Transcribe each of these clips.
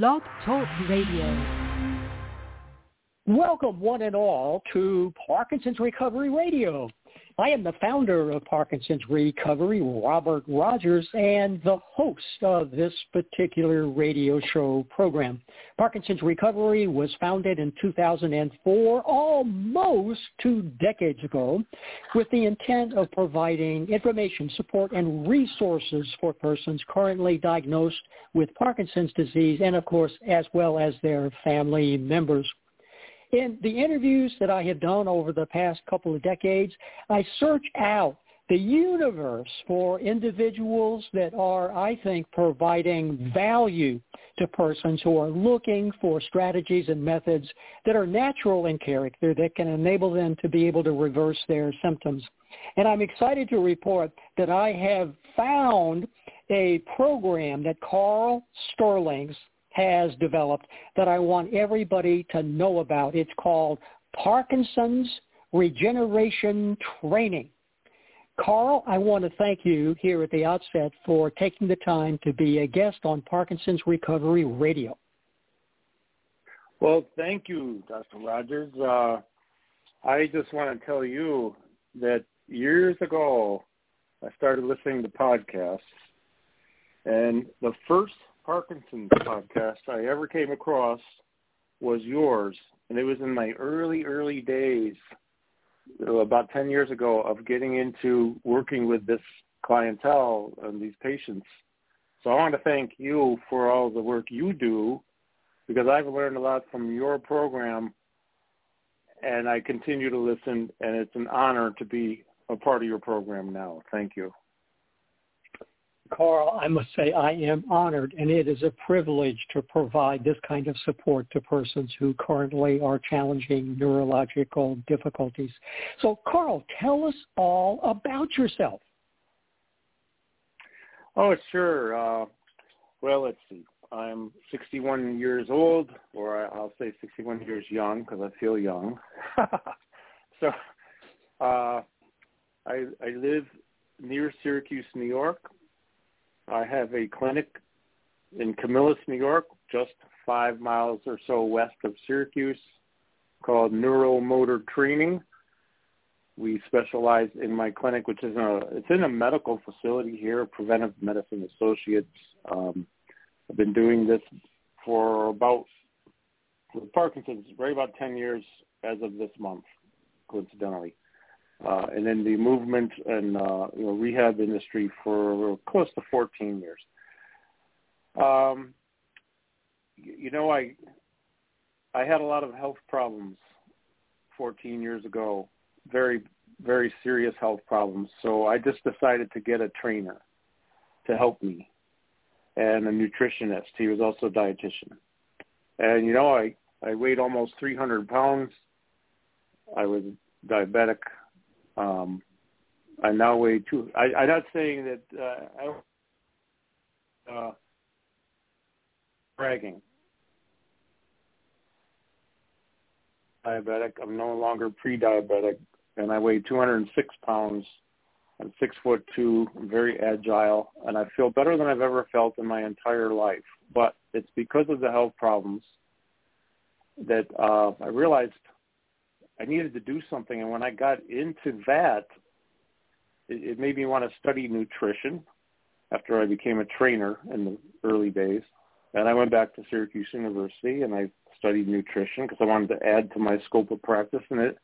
Blog Talk Radio. Welcome, one and all, to Parkinson's Recovery Radio. I am the founder of Parkinson's Recovery, Robert Rogers, and the host of this particular radio show program. Parkinson's Recovery was founded in 2004, almost two decades ago, with the intent of providing information, support, and resources for persons currently diagnosed with Parkinson's disease and, of course, as well as their family members. In the interviews that I have done over the past couple of decades, I search out the universe for individuals that are, I think, providing value to persons who are looking for strategies and methods that are natural in character that can enable them to be able to reverse their symptoms. And I'm excited to report that I have found a program that Karl Sterlings has developed that I want everybody to know about. It's called Parkinson's Regeneration Training. Karl, I want to thank you here at the outset for taking the time to be a guest on Parkinson's Recovery Radio. Well, thank you, Dr. Rogers. Uh, I just want to tell you that years ago, I started listening to podcasts, and the first Parkinson's podcast I ever came across was yours, and it was in my early, early days, about 10 years ago, of getting into working with this clientele and these patients. So I want to thank you for all the work you do because I've learned a lot from your program and I continue to listen and it's an honor to be a part of your program now. Thank you. Karl, I must say I am honored, and it is a privilege to provide this kind of support to persons who currently are challenging neurological difficulties. So, Karl, tell us all about yourself. Oh, sure. Uh, well, let's see. I'm 61 years old, or I'll say 61 years young because I feel young. so, uh, I, I live near Syracuse, New York. I have a clinic in Camillus, New York, just five miles or so west of Syracuse, called Neuromotor Training. We specialize in my clinic, which is a it's in a medical facility here, Preventive Medicine Associates. Um, I've been doing this for about with Parkinson's, right about ten years as of this month, coincidentally uh, and in the movement and uh, you know, rehab industry for close to 14 years. Um, you know, I I had a lot of health problems 14 years ago, very very serious health problems. So I just decided to get a trainer to help me and a nutritionist. He was also a dietitian. And you know, I I weighed almost 300 pounds. I was diabetic. Um, I now weigh two. I, I'm not saying that uh, I uh, bragging. Diabetic. I'm no longer pre-diabetic, and I weigh 206 pounds. I'm six foot two. I'm very agile, and I feel better than I've ever felt in my entire life. But it's because of the health problems that uh, I realized I needed to do something, and when I got into that, it, it made me want to study nutrition. After I became a trainer in the early days, and I went back to Syracuse University and I studied nutrition because I wanted to add to my scope of practice. And it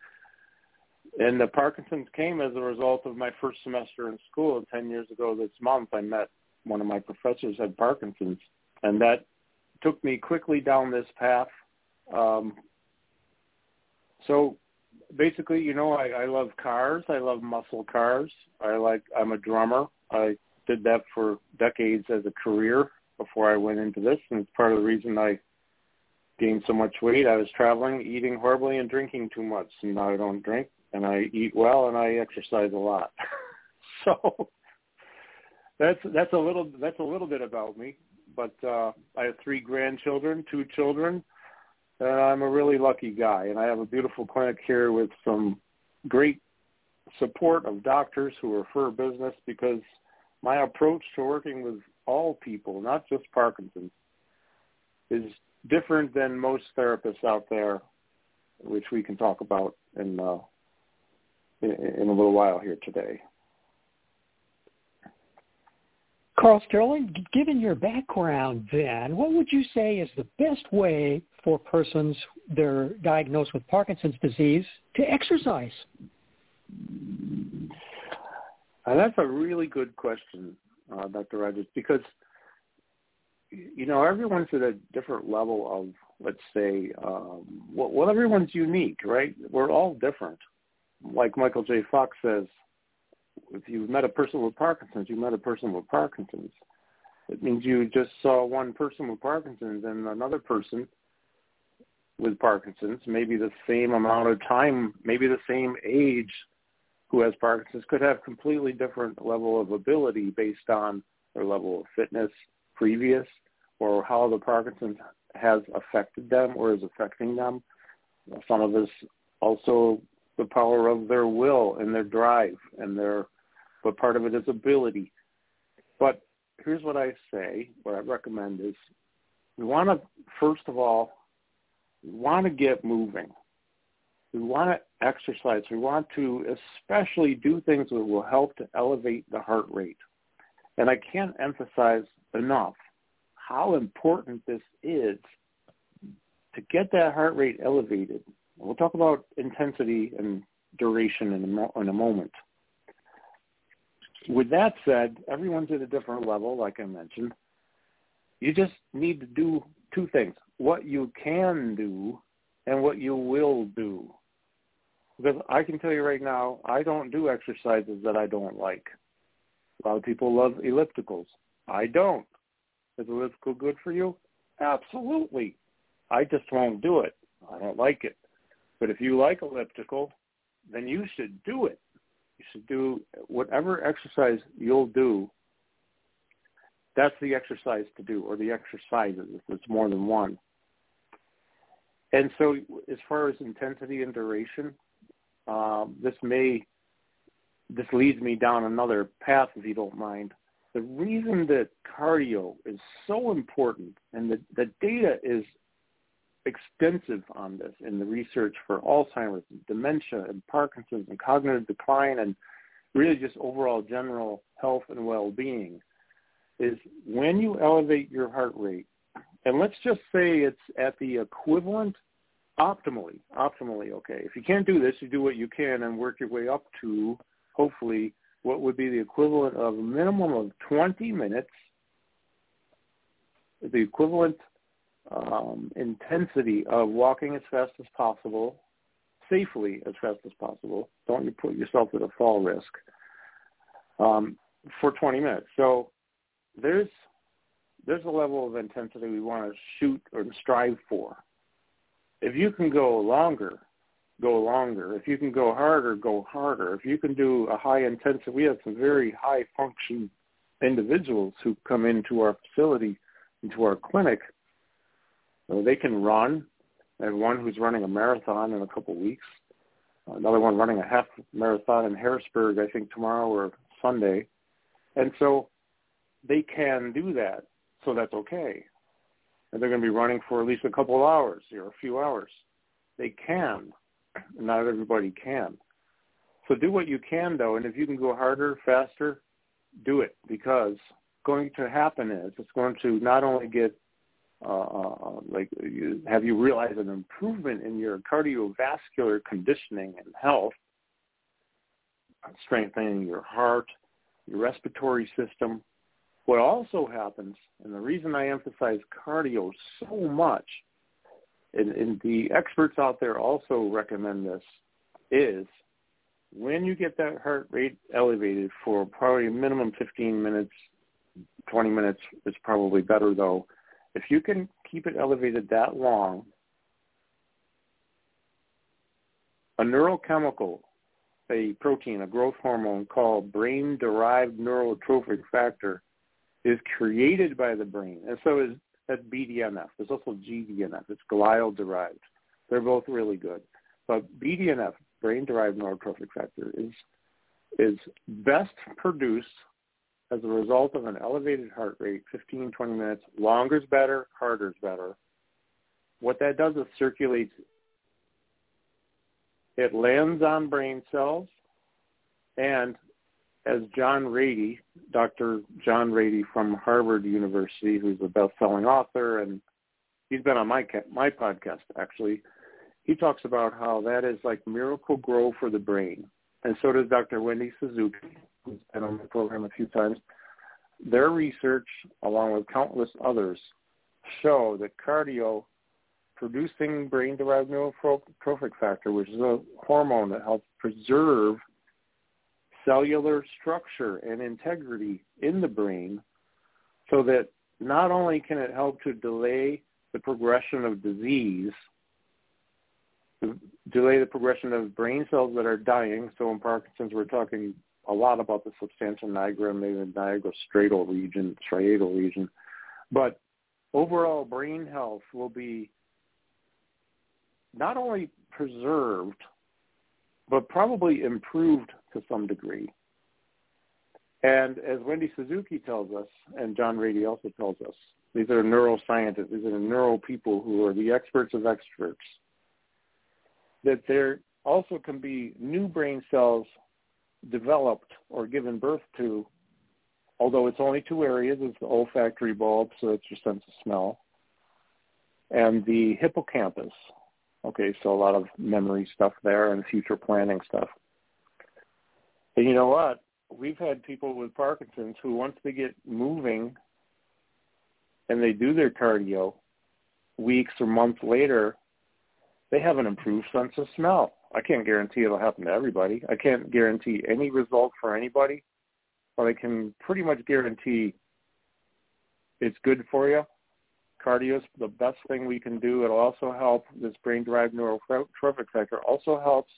and the Parkinson's came as a result of my first semester in school. Ten years ago this month, I met one of my professors had Parkinson's, and that took me quickly down this path. Um, so basically, you know, I, I love cars. I love muscle cars. I like. I'm a drummer. I did that for decades as a career before I went into this, and it's part of the reason I gained so much weight. I was traveling, eating horribly, and drinking too much. And now I don't drink, and I eat well, and I exercise a lot. so that's that's a little that's a little bit about me. But uh, I have three grandchildren, two children and I'm a really lucky guy. And I have a beautiful clinic here with some great support of doctors who refer business because my approach to working with all people, not just Parkinson's, is different than most therapists out there, which we can talk about in uh, in, in a little while here today. Karl Sterling, given your background then, what would you say is the best way for persons that are diagnosed with Parkinson's disease to exercise? Uh, that's a really good question, uh, Dr. Rogers, because you know everyone's at a different level of, let's say, um, well, well, everyone's unique, right? We're all different. Like Michael J. Fox says, if you've met a person with Parkinson's, you met a person with Parkinson's. It means you just saw one person with Parkinson's and another person with Parkinson's, maybe the same amount of time, maybe the same age who has Parkinson's could have completely different level of ability based on their level of fitness previous or how the Parkinson's has affected them or is affecting them. Some of this also the power of their will and their drive and their but part of it is ability. But here's what I say, what I recommend is we want to first of all we want to get moving. We want to exercise. We want to especially do things that will help to elevate the heart rate. And I can't emphasize enough how important this is to get that heart rate elevated We'll talk about intensity and duration in a, mo- in a moment. With that said, everyone's at a different level, like I mentioned. You just need to do two things, what you can do and what you will do. Because I can tell you right now, I don't do exercises that I don't like. A lot of people love ellipticals. I don't. Is elliptical good for you? Absolutely. I just won't do it. I don't like it. But if you like elliptical, then you should do it. You should do whatever exercise you'll do. That's the exercise to do, or the exercises if it's more than one. And so, as far as intensity and duration, um, this may this leads me down another path, if you don't mind. The reason that cardio is so important, and the, the data is extensive on this in the research for Alzheimer's and dementia and Parkinson's and cognitive decline and really just overall general health and well-being is when you elevate your heart rate, and let's just say it's at the equivalent optimally, optimally, okay. If you can't do this, you do what you can and work your way up to hopefully what would be the equivalent of a minimum of 20 minutes, the equivalent um, intensity of walking as fast as possible, safely as fast as possible. Don't you put yourself at a fall risk um, for 20 minutes. So there's there's a level of intensity we want to shoot or strive for. If you can go longer, go longer. If you can go harder, go harder. If you can do a high intensity, we have some very high function individuals who come into our facility, into our clinic, so they can run. I have one who's running a marathon in a couple of weeks. Another one running a half marathon in Harrisburg, I think tomorrow or Sunday. And so they can do that. So that's okay. And they're going to be running for at least a couple of hours or a few hours. They can. Not everybody can. So do what you can though, and if you can go harder, faster, do it because going to happen is it's going to not only get uh, uh, like you, have you realized an improvement in your cardiovascular conditioning and health, strengthening your heart, your respiratory system. What also happens, and the reason I emphasize cardio so much, and, and the experts out there also recommend this, is when you get that heart rate elevated for probably a minimum 15 minutes, 20 minutes is probably better though, if you can keep it elevated that long, a neurochemical, a protein, a growth hormone called brain-derived neurotrophic factor is created by the brain. And so is that's BDNF. There's also GDNF. It's glial-derived. They're both really good. But BDNF, brain-derived neurotrophic factor, is is best produced as a result of an elevated heart rate, 15, 20 minutes. Longer's better, harder's better. What that does is circulates, it lands on brain cells, and as John Ratey, Dr. John Ratey from Harvard University, who's a best-selling author, and he's been on my my podcast actually. He talks about how that is like miracle grow for the brain, and so does Dr. Wendy Suzuki, who's been on the program a few times. Their research, along with countless others, show that cardio producing brain-derived neurotrophic factor, which is a hormone that helps preserve cellular structure and integrity in the brain so that not only can it help to delay the progression of disease, delay the progression of brain cells that are dying. So in Parkinson's, we're talking a lot about the substantia nigra, maybe the Niagara striatal region, striatal region. But overall brain health will be not only preserved, but probably improved to some degree. And as Wendy Suzuki tells us, and John Ratey also tells us, these are neuroscientists, these are neuro people who are the experts of experts, that there also can be new brain cells developed or given birth to, although it's only two areas, it's the olfactory bulb, so it's your sense of smell, and the hippocampus. Okay, so a lot of memory stuff there and future planning stuff. And you know what? We've had people with Parkinson's who once they get moving and they do their cardio, weeks or months later, they have an improved sense of smell. I can't guarantee it'll happen to everybody. I can't guarantee any result for anybody, but I can pretty much guarantee it's good for you. Cardio is the best thing we can do. It'll also help this brain-derived neurotrophic factor also helps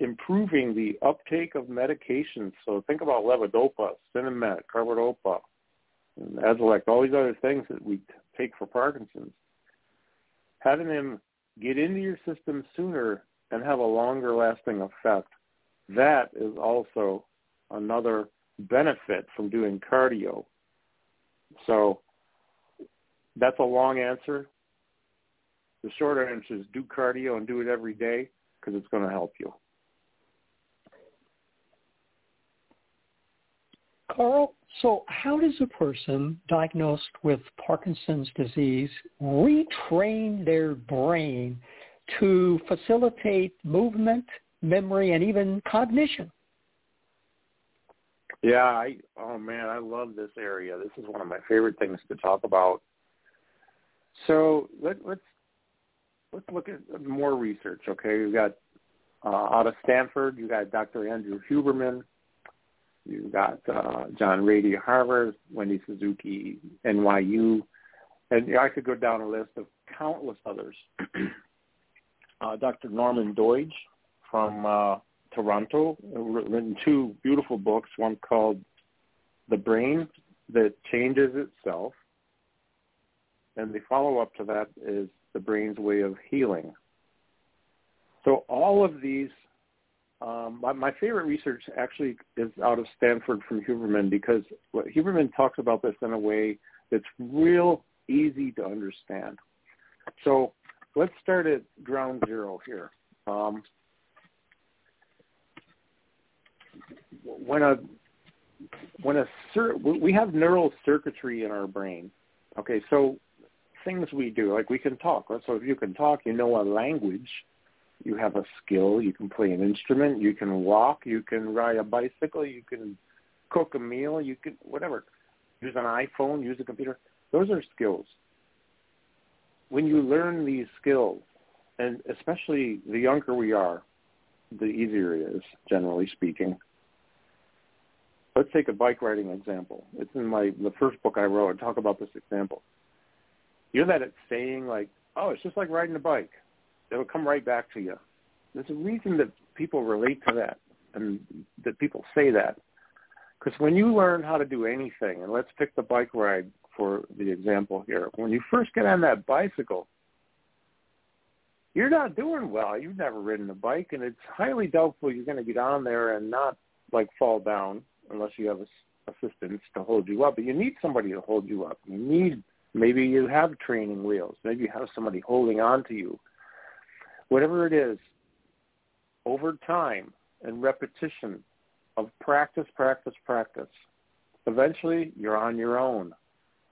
improving the uptake of medications. So think about levodopa, Sinemet, carbidopa, Azilect, all these other things that we take for Parkinson's. Having them get into your system sooner and have a longer lasting effect, that is also another benefit from doing cardio. So that's a long answer. The short answer is do cardio and do it every day because it's going to help you. Karl, so how does a person diagnosed with Parkinson's disease retrain their brain to facilitate movement, memory, and even cognition? Yeah, I oh man, I love this area. This is one of my favorite things to talk about. So let, let's let's look at more research. Okay, we've got uh, out of Stanford, you got Dr. Andrew Huberman, you got uh, John Ratey, Harvard, Wendy Suzuki, NYU, and I could go down a list of countless others. uh, Dr. Norman Doidge from uh, Toronto, written two beautiful books. One called "The Brain That Changes Itself," and the follow-up to that is "The Brain's Way of Healing." So all of these um, my, my favorite research actually is out of Stanford from Huberman because what Huberman talks about this in a way that's real easy to understand. So let's start at ground zero here. Um, when a when a we have neural circuitry in our brain. Okay, so things we do like we can talk. So if you can talk, you know a language you have a skill, you can play an instrument, you can walk, you can ride a bicycle, you can cook a meal, you can whatever. Use an iPhone, use a computer. Those are skills. When you learn these skills, and especially the younger we are, the easier it is, generally speaking. Let's take a bike riding example. It's in my the first book I wrote. I talk about this example. You know that it's saying like, "Oh, it's just like riding a bike." It'll come right back to you. There's a reason that people relate to that and that people say that. Because when you learn how to do anything, and let's pick the bike ride for the example here, when you first get on that bicycle, you're not doing well. You've never ridden a bike, and it's highly doubtful you're going to get on there and not like fall down unless you have assistance to hold you up, but you need somebody to hold you up. You need maybe you have training wheels, maybe you have somebody holding on to you. Whatever it is, over time and repetition of practice, practice, practice, eventually you're on your own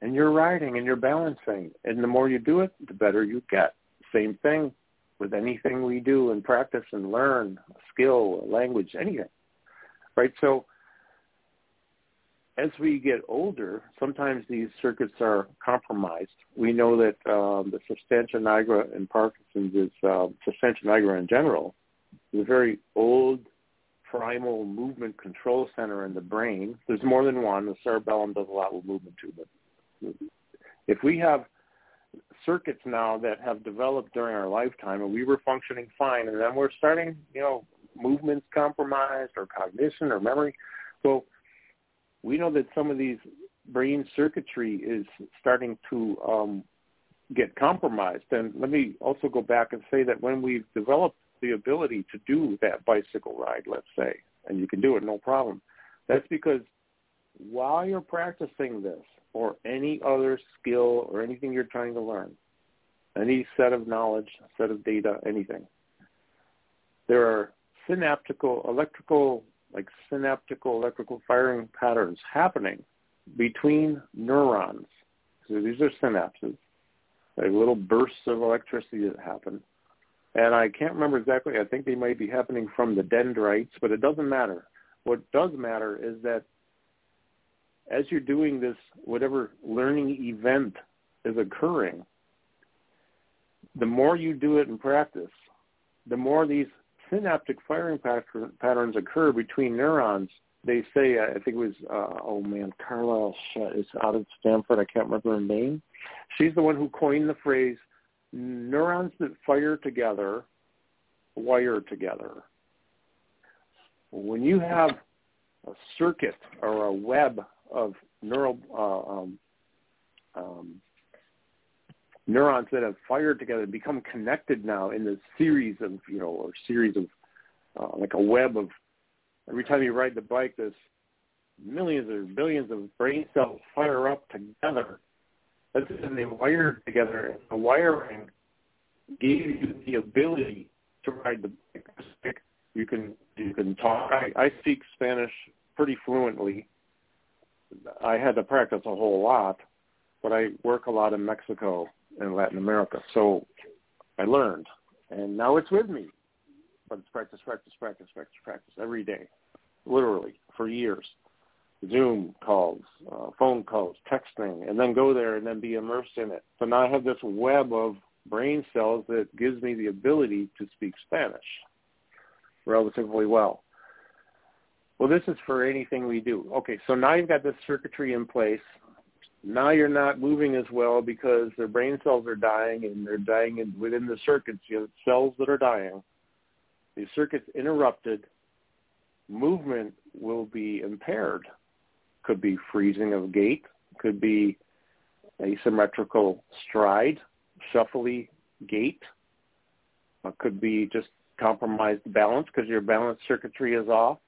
and you're riding and you're balancing. And the more you do it, the better you get. Same thing with anything we do and practice and learn, a skill, a language, anything. Right? So as we get older, sometimes these circuits are compromised. We know that um, the substantia nigra in Parkinson's is uh, substantia nigra in general is a very old primal movement control center in the brain. There's more than one. The cerebellum does a lot with movement too, but if we have circuits now that have developed during our lifetime and we were functioning fine and then we're starting, you know, movements compromised or cognition or memory, well, we know that some of these brain circuitry is starting to um, get compromised. And let me also go back and say that when we've developed the ability to do that bicycle ride, let's say, and you can do it no problem, that's because while you're practicing this or any other skill or anything you're trying to learn, any set of knowledge, set of data, anything, there are synaptical, electrical like synaptical electrical firing patterns happening between neurons. So these are synapses, like little bursts of electricity that happen. And I can't remember exactly. I think they might be happening from the dendrites, but it doesn't matter. What does matter is that as you're doing this, whatever learning event is occurring, the more you do it in practice, the more these synaptic firing patterns occur between neurons. They say, I think it was, uh, oh man, Carla is out of Stanford. I can't remember her name. She's the one who coined the phrase, neurons that fire together wire together. When you have a circuit or a web of neural uh, um, um, neurons that have fired together become connected now in this series of you know or series of uh, like a web of every time you ride the bike this millions or billions of brain cells fire up together. That's and they wired together and the wiring gave you the ability to ride the bike. You can you can talk. I, I speak spanish pretty fluently. I had to practice a whole lot but i work a lot in mexico in Latin America. So I learned, and now it's with me. But it's practice, practice, practice, practice, practice every day, literally for years. Zoom calls, uh, phone calls, texting, and then go there and then be immersed in it. So now I have this web of brain cells that gives me the ability to speak Spanish relatively well. Well, this is for anything we do. Okay, so now you've got this circuitry in place now you're not moving as well because their brain cells are dying and they're dying in, within the circuits. You have cells that are dying. The circuits interrupted. Movement will be impaired. Could be freezing of gait. Could be asymmetrical stride, shuffly gait. Uh, could be just compromised balance because your balance circuitry is off.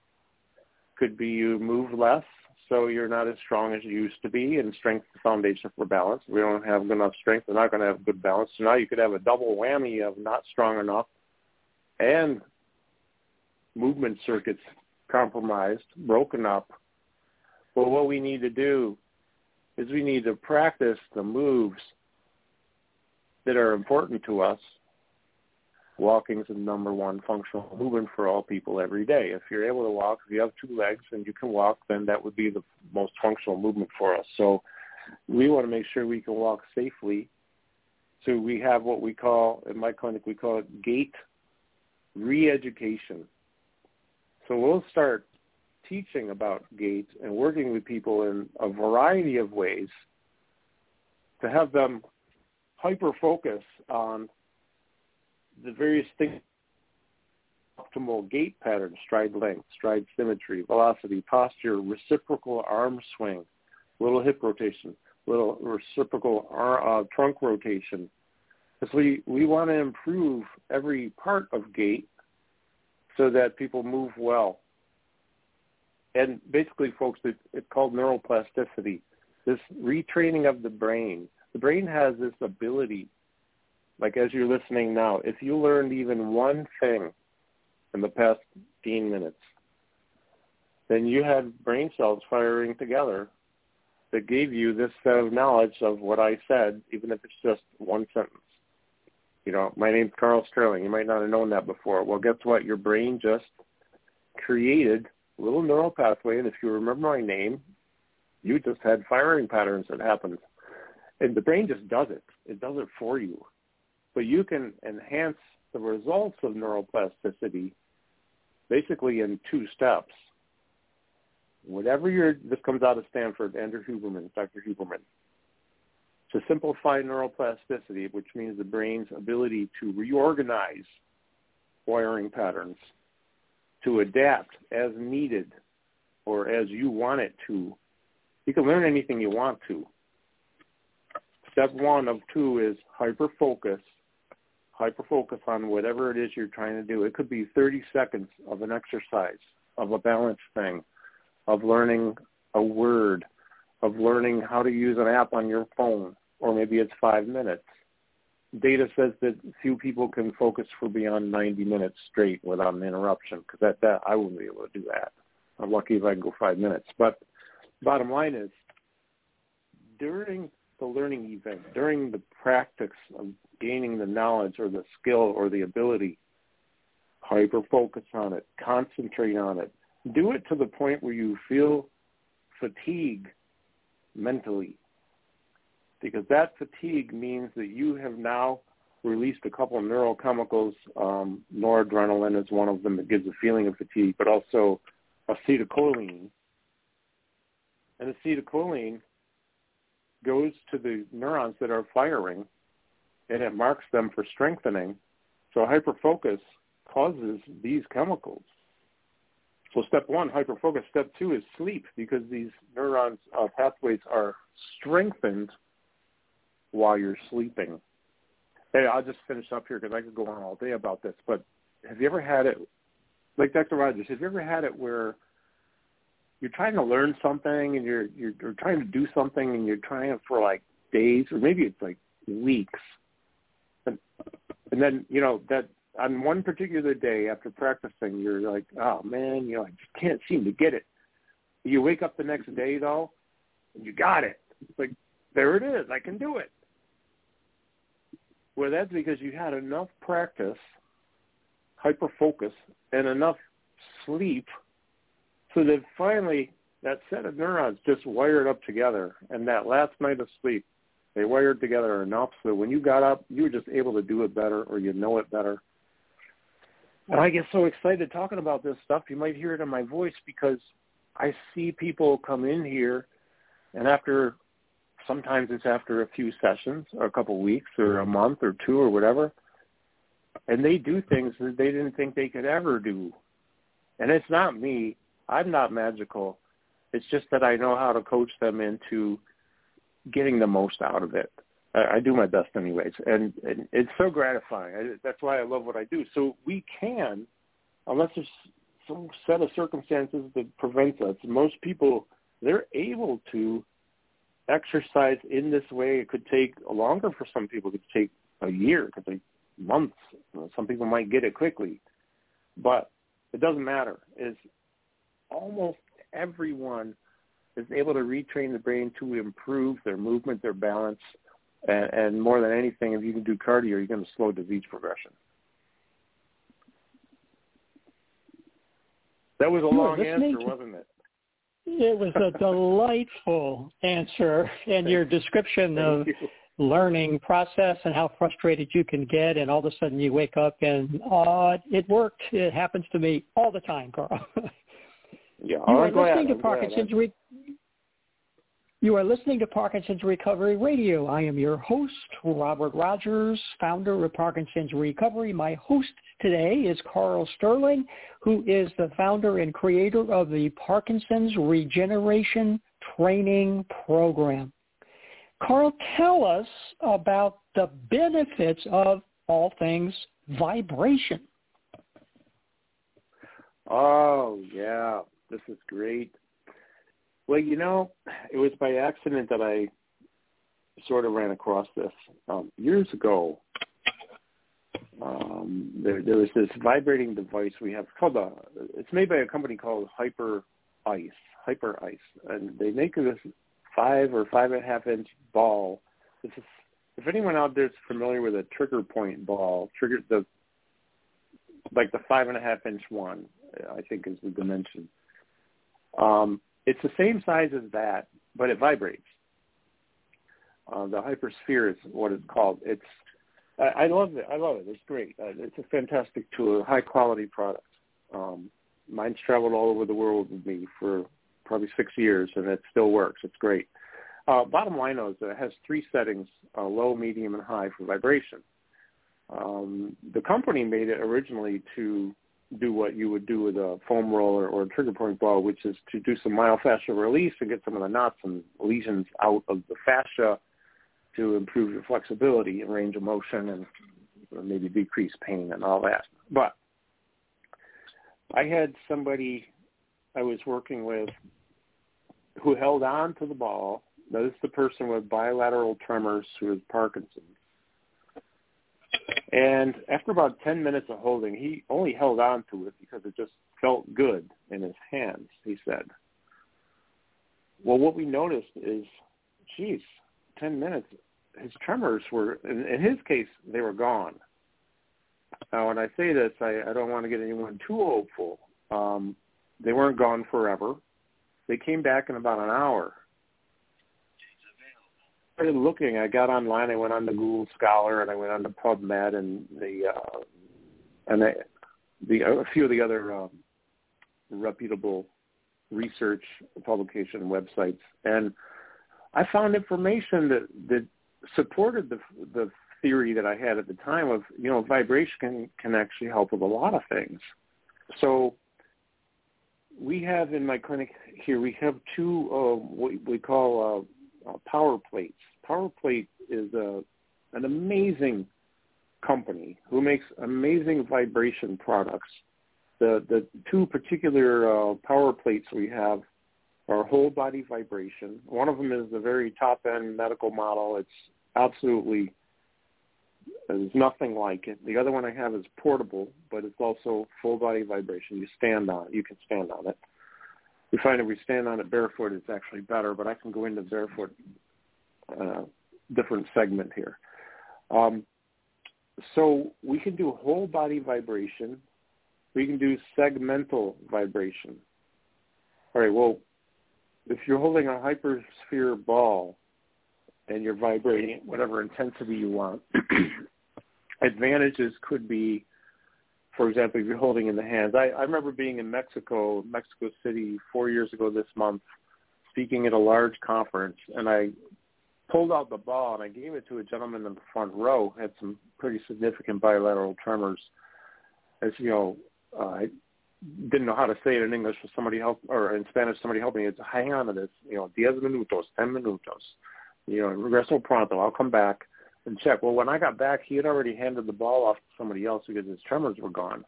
Could be you move less so you're not as strong as you used to be, and strength is the foundation for balance. We don't have enough strength, we're not going to have good balance. So now you could have a double whammy of not strong enough and movement circuits compromised, broken up. But what we need to do is we need to practice the moves that are important to us walking is the number one functional movement for all people every day. If you're able to walk, if you have two legs and you can walk, then that would be the most functional movement for us. So we want to make sure we can walk safely. So we have what we call, in my clinic, we call it gait re-education. So we'll start teaching about gait and working with people in a variety of ways to have them hyper-focus on the various things optimal gait pattern, stride length, stride symmetry, velocity, posture, reciprocal arm swing, little hip rotation, little reciprocal uh, trunk rotation. So we, we want to improve every part of gait so that people move well. and basically, folks, it, it's called neuroplasticity. This retraining of the brain. The brain has this ability, like as you're listening now, if you learned even one thing in the past 15 minutes, then you had brain cells firing together that gave you this set of knowledge of what I said, even if it's just one sentence. You know, my name's Karl Sterling. You might not have known that before. Well, guess what? Your brain just created a little neural pathway, and if you remember my name, you just had firing patterns that happened. And the brain just does it. It does it for you. But you can enhance the results of neuroplasticity basically in two steps. Whatever your, this comes out of Stanford, Andrew Huberman, Dr. Huberman, to simplify neuroplasticity, which means the brain's ability to reorganize wiring patterns, to adapt as needed or as you want it to. You can learn anything you want to. Step one of two is hyper focus. Hyper focus on whatever it is you're trying to do. It could be 30 seconds of an exercise, of a balance thing, of learning a word, of learning how to use an app on your phone, or maybe it's five minutes. Data says that few people can focus for beyond 90 minutes straight without an interruption because that, that I wouldn't be able to do that. I'm lucky if I can go five minutes. But bottom line is, during the learning event, during the practice of gaining the knowledge or the skill or the ability, hyper focus on it, concentrate on it, do it to the point where you feel fatigue mentally. Because that fatigue means that you have now released a couple of neurochemicals. Um, noradrenaline is one of them that gives a feeling of fatigue, but also acetylcholine. And acetylcholine goes to the neurons that are firing, and it marks them for strengthening. So hyperfocus causes these chemicals. So step one, hyperfocus. Step two is sleep because these neurons uh, pathways are strengthened while you're sleeping. Hey, I'll just finish up here because I could go on all day about this. But have you ever had it, like Dr. Rogers, have you ever had it where you're trying to learn something and you're, you're you're trying to do something and you're trying for like days or maybe it's like weeks, and and then you know that on one particular day after practicing, you're like, oh man, you know, I just can't seem to get it. You wake up the next day though, and you got it. It's like, there it is. I can do it. Well, that's because you had enough practice, hyper focus, and enough sleep so that finally that set of neurons just wired up together. And that last night of sleep, they wired together enough so when you got up, you were just able to do it better or you know it better and I get so excited talking about this stuff. You might hear it in my voice because I see people come in here, and after sometimes it's after a few sessions, or a couple of weeks, or a month, or two, or whatever, and they do things that they didn't think they could ever do. And it's not me. I'm not magical. It's just that I know how to coach them into getting the most out of it. I, I do my best anyways, and, and it's so gratifying. I, that's why I love what I do. So we can, unless there's some set of circumstances that prevents us. Most people they're able to exercise in this way. It could take longer for some people. It could take a year. It could take months. Some people might get it quickly, but it doesn't matter. Is almost everyone is able to retrain the brain to improve their movement, their balance, and, and more than anything, if you can do cardio, you're going to slow disease progression. That was a you long answer, to, wasn't it? It was a delightful answer, and your description of learning process and how frustrated you can get, and all of a sudden you wake up and uh, it worked. It happens to me all the time, Karl. yeah, you are listening to Parkinson's. Re- you are listening to Parkinson's Recovery Radio. I am your host, Robert Rogers, founder of Parkinson's Recovery. My host today is Karl Sterling, who is the founder and creator of the Parkinson's Regeneration Training Program. Karl, tell us about the benefits of all things vibration. Oh, yeah. This is great. Well, you know, it was by accident that I sort of ran across this um, years ago. Um, there, there was this vibrating device we have called a. It's made by a company called Hyper Ice, Hyperice, and they make this five or five and a half inch ball. This is, if anyone out there is familiar with a trigger point ball, trigger the like the five and a half inch one, I think is the dimension. Um, it's the same size as that, but it vibrates. Uh, the hypersphere is what it's called. It's I, I love it. I love it. It's great. Uh, it's a fantastic tool, high quality product. Um, mine's traveled all over the world with me for probably six years, and it still works. It's great. Uh, bottom line is that it has three settings, uh, low, medium, and high for vibration. Um, the company made it originally to do what you would do with a foam roller or a trigger point ball, which is to do some myofascial release and get some of the knots and lesions out of the fascia to improve your flexibility and range of motion and maybe decrease pain and all that. But I had somebody I was working with who held on to the ball. This is the person with bilateral tremors who has Parkinson's. And after about 10 minutes of holding, he only held on to it because it just felt good in his hands, he said. Well, what we noticed is, geez, 10 minutes, his tremors were, in, in his case, they were gone. Now, when I say this, I, I don't want to get anyone too hopeful. Um, they weren't gone forever. They came back in about an hour. Started looking. I got online. I went on to Google Scholar and I went on to PubMed and the uh, and the a few of the other um, reputable research publication websites, and I found information that that supported the the theory that I had at the time of you know vibration can, can actually help with a lot of things. So we have in my clinic here we have two uh, what we call uh, power plates. Power Plate is a an amazing company who makes amazing vibration products. The the two particular uh, power plates we have are whole body vibration. One of them is the very top end medical model. It's absolutely there's nothing like it. The other one I have is portable, but it's also full body vibration. You stand on it. You can stand on it. We find if we stand on it barefoot, it's actually better, but I can go into barefoot uh, different segment here. Um, so we can do whole body vibration. We can do segmental vibration. All right, well, if you're holding a hypersphere ball and you're vibrating at whatever intensity you want, advantages could be, for example, if you're holding in the hands. I, I remember being in Mexico, Mexico City, four years ago this month, speaking at a large conference, and I pulled out the ball and I gave it to a gentleman in the front row had some pretty significant bilateral tremors. As you know, uh, I didn't know how to say it in English. For somebody help or in Spanish, somebody helped me. It's hang on to this. You know, diez minutos, ten minutos. You know, regreso pronto. I'll come back and check. Well, when I got back, he had already handed the ball off to somebody else because his tremors were gone.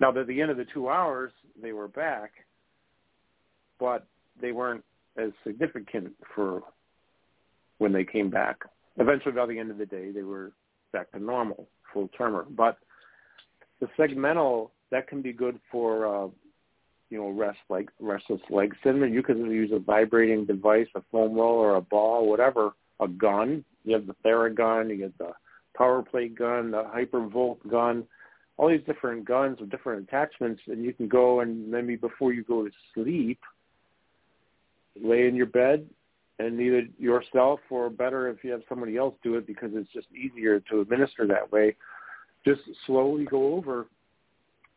Now, at the end of the two hours, they were back, but they weren't as significant for when they came back. Eventually, by the end of the day, they were back to normal, full tremor. But the segmental that can be good for uh, you know rest like restless leg syndrome. You can use a vibrating device, a foam roll or a ball, whatever, a gun. You have the Theragun, you get the power plate gun, the hypervolt gun, all these different guns with different attachments, and you can go and maybe before you go to sleep, lay in your bed and either yourself or better if you have somebody else do it because it's just easier to administer that way. Just slowly go over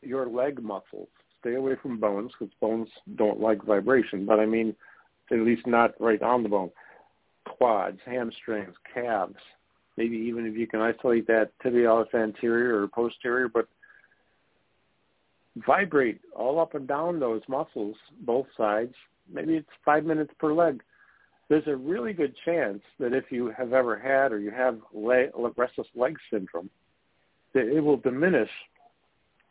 your leg muscles. Stay away from bones because bones don't like vibration, but I mean, at least not right on the bone. Quads, hamstrings, calves. Maybe even if you can isolate that tibialis anterior or posterior, but vibrate all up and down those muscles, both sides. Maybe it's five minutes per leg there's a really good chance that if you have ever had or you have leg, restless leg syndrome, that it will diminish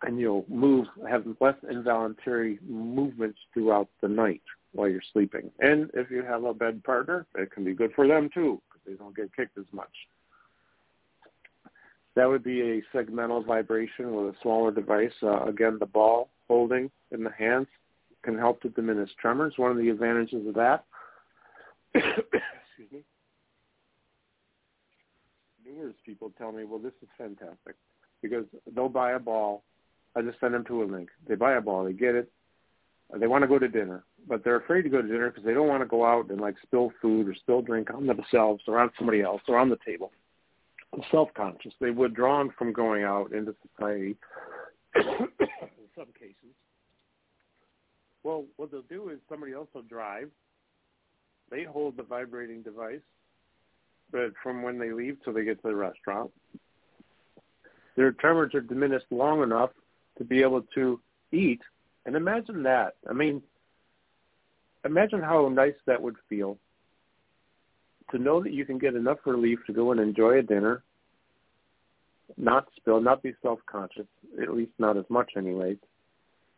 and you'll move, have less involuntary movements throughout the night while you're sleeping. And if you have a bed partner, it can be good for them too, because they don't get kicked as much. That would be a segmental vibration with a smaller device. Uh, again, the ball holding in the hands can help to diminish tremors. One of the advantages of that, excuse me, numerous people tell me, well, this is fantastic because they'll buy a ball. I just send them to a link. They buy a ball, they get it. They want to go to dinner, but they're afraid to go to dinner because they don't want to go out and like spill food or spill drink on themselves or on somebody else or on the table self-conscious. They've withdrawn from going out into society in some cases. Well, what they'll do is somebody else will drive. They hold the vibrating device, but from when they leave till they get to the restaurant, their tremors are diminished long enough to be able to eat. And imagine that. I mean, imagine how nice that would feel to know that you can get enough relief to go and enjoy a dinner, not spill, not be self-conscious, at least not as much anyways.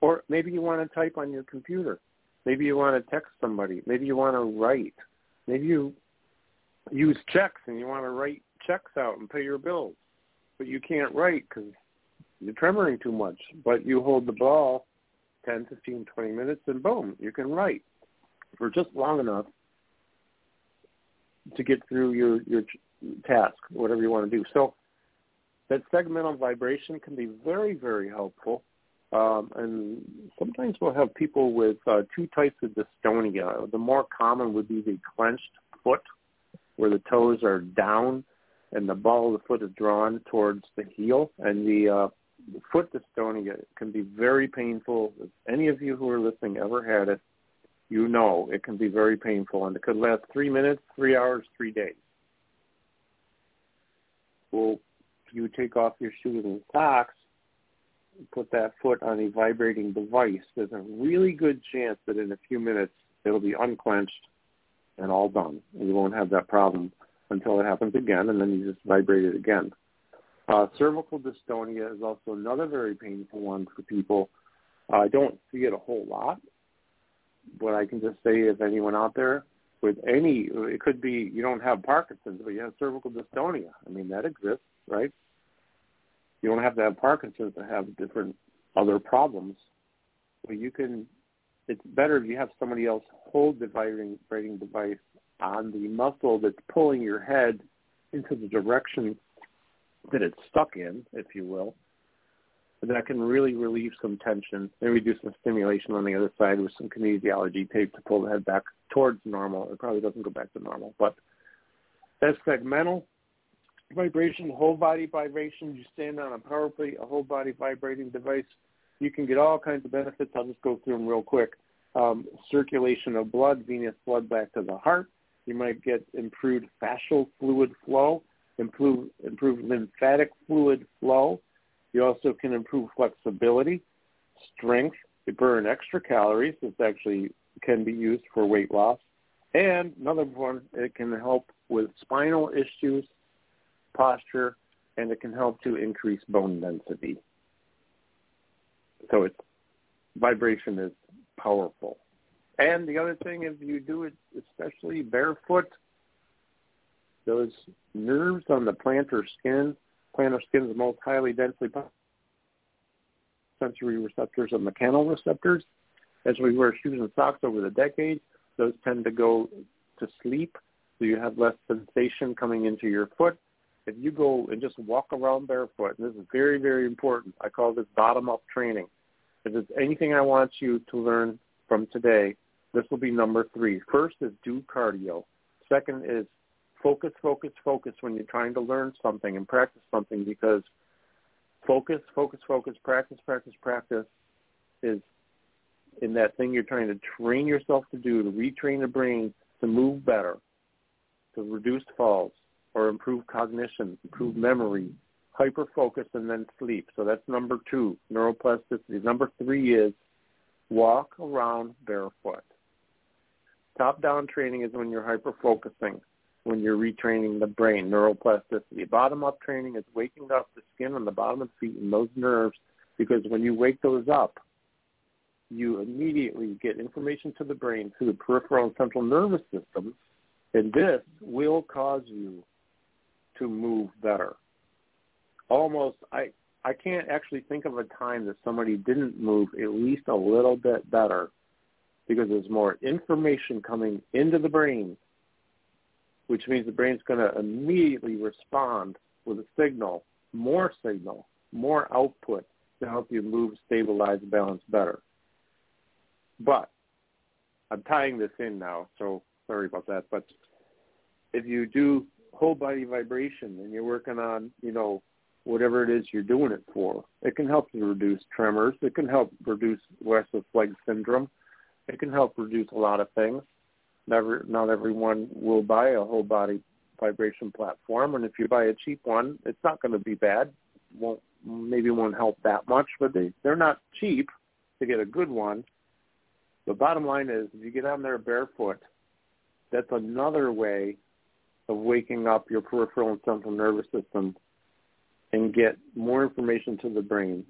Or maybe you want to type on your computer. Maybe you want to text somebody. Maybe you want to write. Maybe you use checks and you want to write checks out and pay your bills. But you can't write because you're tremoring too much. But you hold the ball 10, 15, 20 minutes and boom, you can write for just long enough to get through your your task, whatever you want to do. So that segmental vibration can be very very helpful. Um, and sometimes we'll have people with uh, two types of dystonia. The more common would be the clenched foot, where the toes are down and the ball of the foot is drawn towards the heel. And the uh, foot dystonia can be very painful. If any of you who are listening ever had it, you know it can be very painful and it could last three minutes, three hours, three days. Well, you take off your shoes and socks, put that foot on a vibrating device, there's a really good chance that in a few minutes it'll be unclenched and all done. And you won't have that problem until it happens again, and then you just vibrate it again. Uh, cervical dystonia is also another very painful one for people. I don't see it a whole lot, but I can just say if anyone out there with any, it could be you don't have Parkinson's, but you have cervical dystonia. I mean, that exists, right? You don't have to have Parkinson's to have different other problems. But you can, it's better if you have somebody else hold the vibrating device on the muscle that's pulling your head into the direction that it's stuck in, if you will, that can really relieve some tension and reduce some stimulation on the other side with some kinesiology tape to pull the head back towards normal. It probably doesn't go back to normal, but that's segmental vibration, whole body vibration. You stand on a power plate, a whole body vibrating device. You can get all kinds of benefits. I'll just go through them real quick. Um, circulation of blood, venous blood back to the heart. You might get improved fascial fluid flow, improve, improved lymphatic fluid flow, you also can improve flexibility, strength. You burn extra calories. This actually can be used for weight loss. And another one, it can help with spinal issues, posture, and it can help to increase bone density. So it's vibration is powerful. And the other thing, if you do it especially barefoot, those nerves on the plantar skin plantar skin is the most highly densely sensory receptors and mechanoreceptors. As we wear shoes and socks over the decades, those tend to go to sleep, so you have less sensation coming into your foot. If you go and just walk around barefoot, and this is very, very important, I call this bottom-up training. If there's anything I want you to learn from today, this will be number three. First is do cardio. Second is focus, focus, focus when you're trying to learn something and practice something because focus, focus, focus, practice, practice, practice is in that thing you're trying to train yourself to do, to retrain the brain to move better, to reduce falls or improve cognition, improve memory, hyper focus, and then sleep. So that's number two, neuroplasticity. Number three is walk around barefoot. Top down training is when you're hyper focusing when you're retraining the brain, neuroplasticity. Bottom up training is waking up the skin on the bottom of the feet and those nerves because when you wake those up, you immediately get information to the brain through the peripheral and central nervous systems, and this will cause you to move better. Almost, I I can't actually think of a time that somebody didn't move at least a little bit better because there's more information coming into the brain, which means the brain's going to immediately respond with a signal, more signal, more output to help you move, stabilize, balance better. But I'm tying this in now, so sorry about that. But if you do whole body vibration and you're working on, you know, whatever it is you're doing it for, it can help you reduce tremors. It can help reduce restless leg syndrome. It can help reduce a lot of things. Never, not everyone will buy a whole body vibration platform, and if you buy a cheap one, it's not going to be bad. Won't maybe won't help that much, but they they're not cheap to get a good one. The bottom line is, if you get on there barefoot, that's another way of waking up your peripheral and central nervous system and get more information to the brain.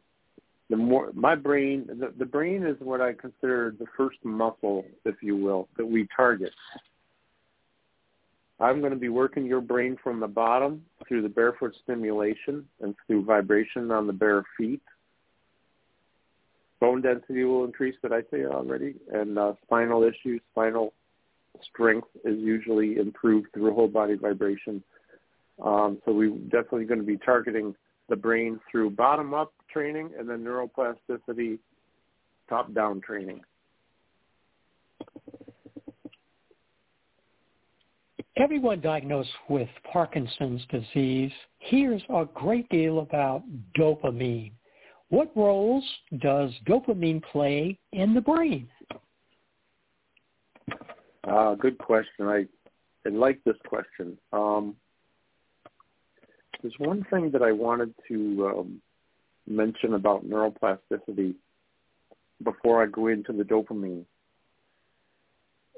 The more my brain, the, the brain is what I consider the first muscle, if you will, that we target. I'm going to be working your brain from the bottom through the barefoot stimulation and through vibration on the bare feet. Bone density will increase, that I say already, and uh, spinal issues, spinal strength is usually improved through whole body vibration. Um, so we're definitely going to be targeting the brain through bottom up training and then neuroplasticity top down training. Everyone diagnosed with Parkinson's disease hears a great deal about dopamine. What roles does dopamine play in the brain? Uh, good question. I, I like this question. Um, there's one thing that I wanted to um, mention about neuroplasticity before I go into the dopamine.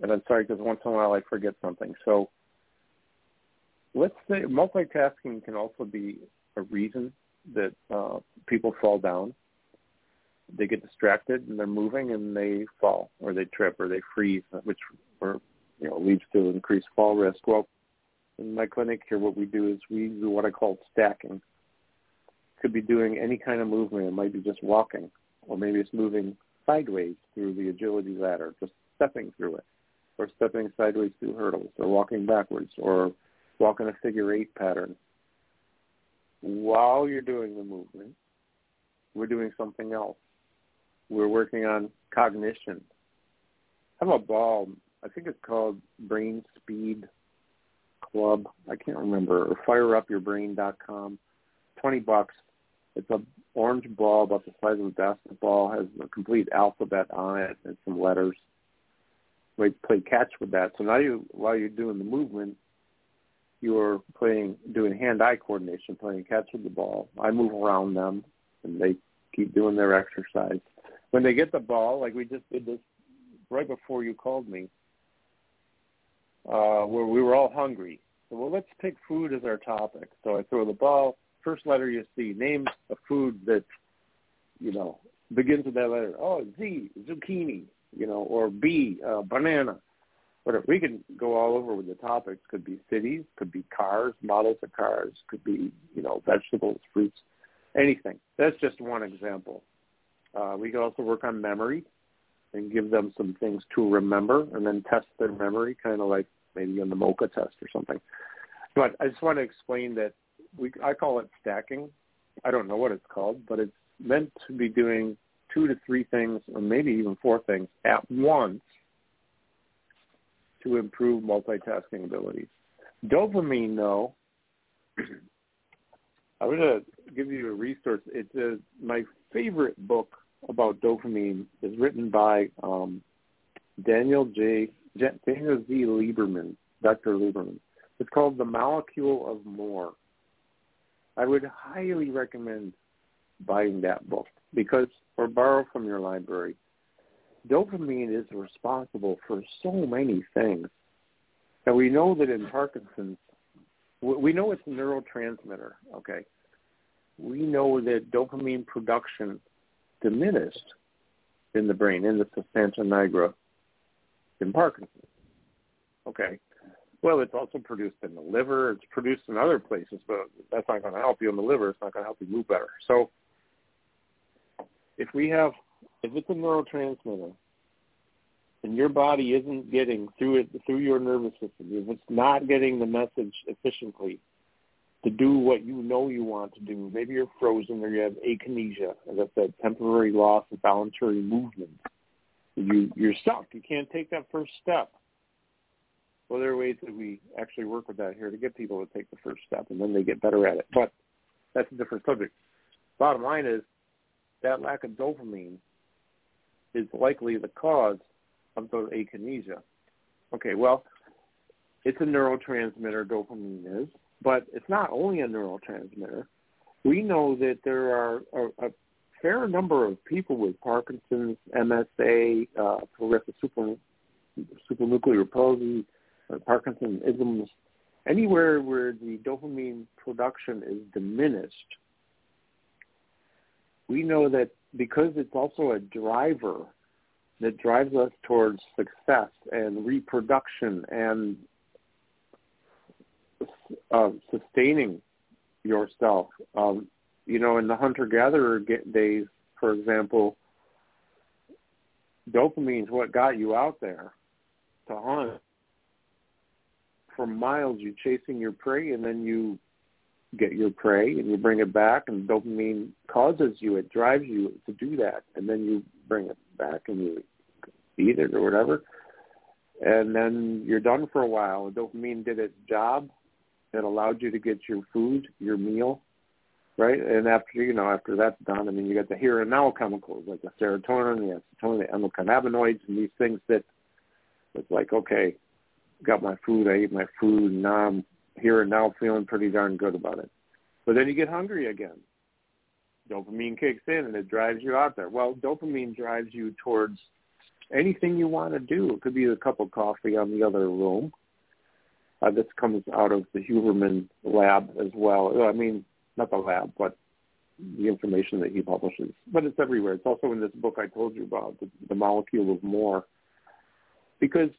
And I'm sorry because once in a while I forget something. So let's say multitasking can also be a reason that uh, people fall down. They get distracted and they're moving and they fall or they trip or they freeze, which or, you know leads to increased fall risk. Well, in my clinic here, what we do is we do what I call stacking. Could be doing any kind of movement. It might be just walking, or maybe it's moving sideways through the agility ladder, just stepping through it, or stepping sideways through hurdles, or walking backwards, or walking a figure eight pattern. While you're doing the movement, we're doing something else. We're working on cognition. I have a ball, I think it's called Brain Speed Club. I can't remember, or fireupyourbrain.com. 20 bucks. It's a orange ball about the size of a basketball, has a complete alphabet on it and some letters. We play catch with that. So now you, while you're doing the movement, you're playing doing hand-eye coordination, playing catch with the ball. I move around them, and they keep doing their exercise. When they get the ball, like we just did this right before you called me, uh, where we were all hungry. So, well, let's pick food as our topic. So I throw the ball. First letter you see. Name a food that, you know, begins with that letter. Oh, Z, zucchini, you know, or B, uh, banana whatever. We can go all over with the topics. Could be cities, could be cars, models of cars, could be you know vegetables, fruits, anything. That's just one example. Uh, we could also work on memory and give them some things to remember, and then test their memory, kind of like maybe on the MoCA test or something. But I just want to explain that we I call it stacking. I don't know what it's called, but it's meant to be doing two to three things, or maybe even four things at once to improve multitasking abilities. Dopamine, though, I'm going to give you a resource. It's a, my favorite book about dopamine is written by um, Daniel J. Daniel Z. Lieberman, Dr. Lieberman. It's called The Molecule of More. I would highly recommend buying that book because, or borrow from your library dopamine is responsible for so many things. And we know that in Parkinson's, we know it's a neurotransmitter, okay? We know that dopamine production diminished in the brain, in the substantia nigra in Parkinson's. Okay. Well, it's also produced in the liver. It's produced in other places, but that's not going to help you in the liver. It's not going to help you move better. So if we have, if it's a neurotransmitter and your body isn't getting through it, through your nervous system, if it's not getting the message efficiently to do what you know you want to do, maybe you're frozen or you have akinesia, as I said, temporary loss of voluntary movement. You, you're stuck. You can't take that first step. Well, there are ways that we actually work with that here to get people to take the first step, and then they get better at it. But that's a different subject. Bottom line is that lack of dopamine is likely the cause of the akinesia. Okay, well, it's a neurotransmitter, dopamine is, but it's not only a neurotransmitter. We know that there are a, a fair number of people with Parkinson's, MSA, uh, progressive super, supranuclear palsy, Parkinsonisms, anywhere where the dopamine production is diminished, we know that because it's also a driver that drives us towards success and reproduction and uh, sustaining yourself. Um, you know, in the hunter-gatherer days, for example, dopamine is what got you out there to hunt. For miles you're chasing your prey and then you get your prey and you bring it back and dopamine causes you it drives you to do that and then you bring it back and you eat it or whatever and then you're done for a while. Dopamine did its job it allowed you to get your food your meal right and after you know after that's done i mean you get the here and now chemicals like the serotonin the acetylcholine the endocannabinoids and these things that it's like okay got my food, I ate my food, and now I'm here and now feeling pretty darn good about it. But then you get hungry again. Dopamine kicks in and it drives you out there. Well, dopamine drives you towards anything you want to do. It could be a cup of coffee on the other room. Uh, this comes out of the Huberman lab as well. I mean, not the lab, but the information that he publishes. But it's everywhere. It's also in this book I told you about, the, the Molecule of More. Because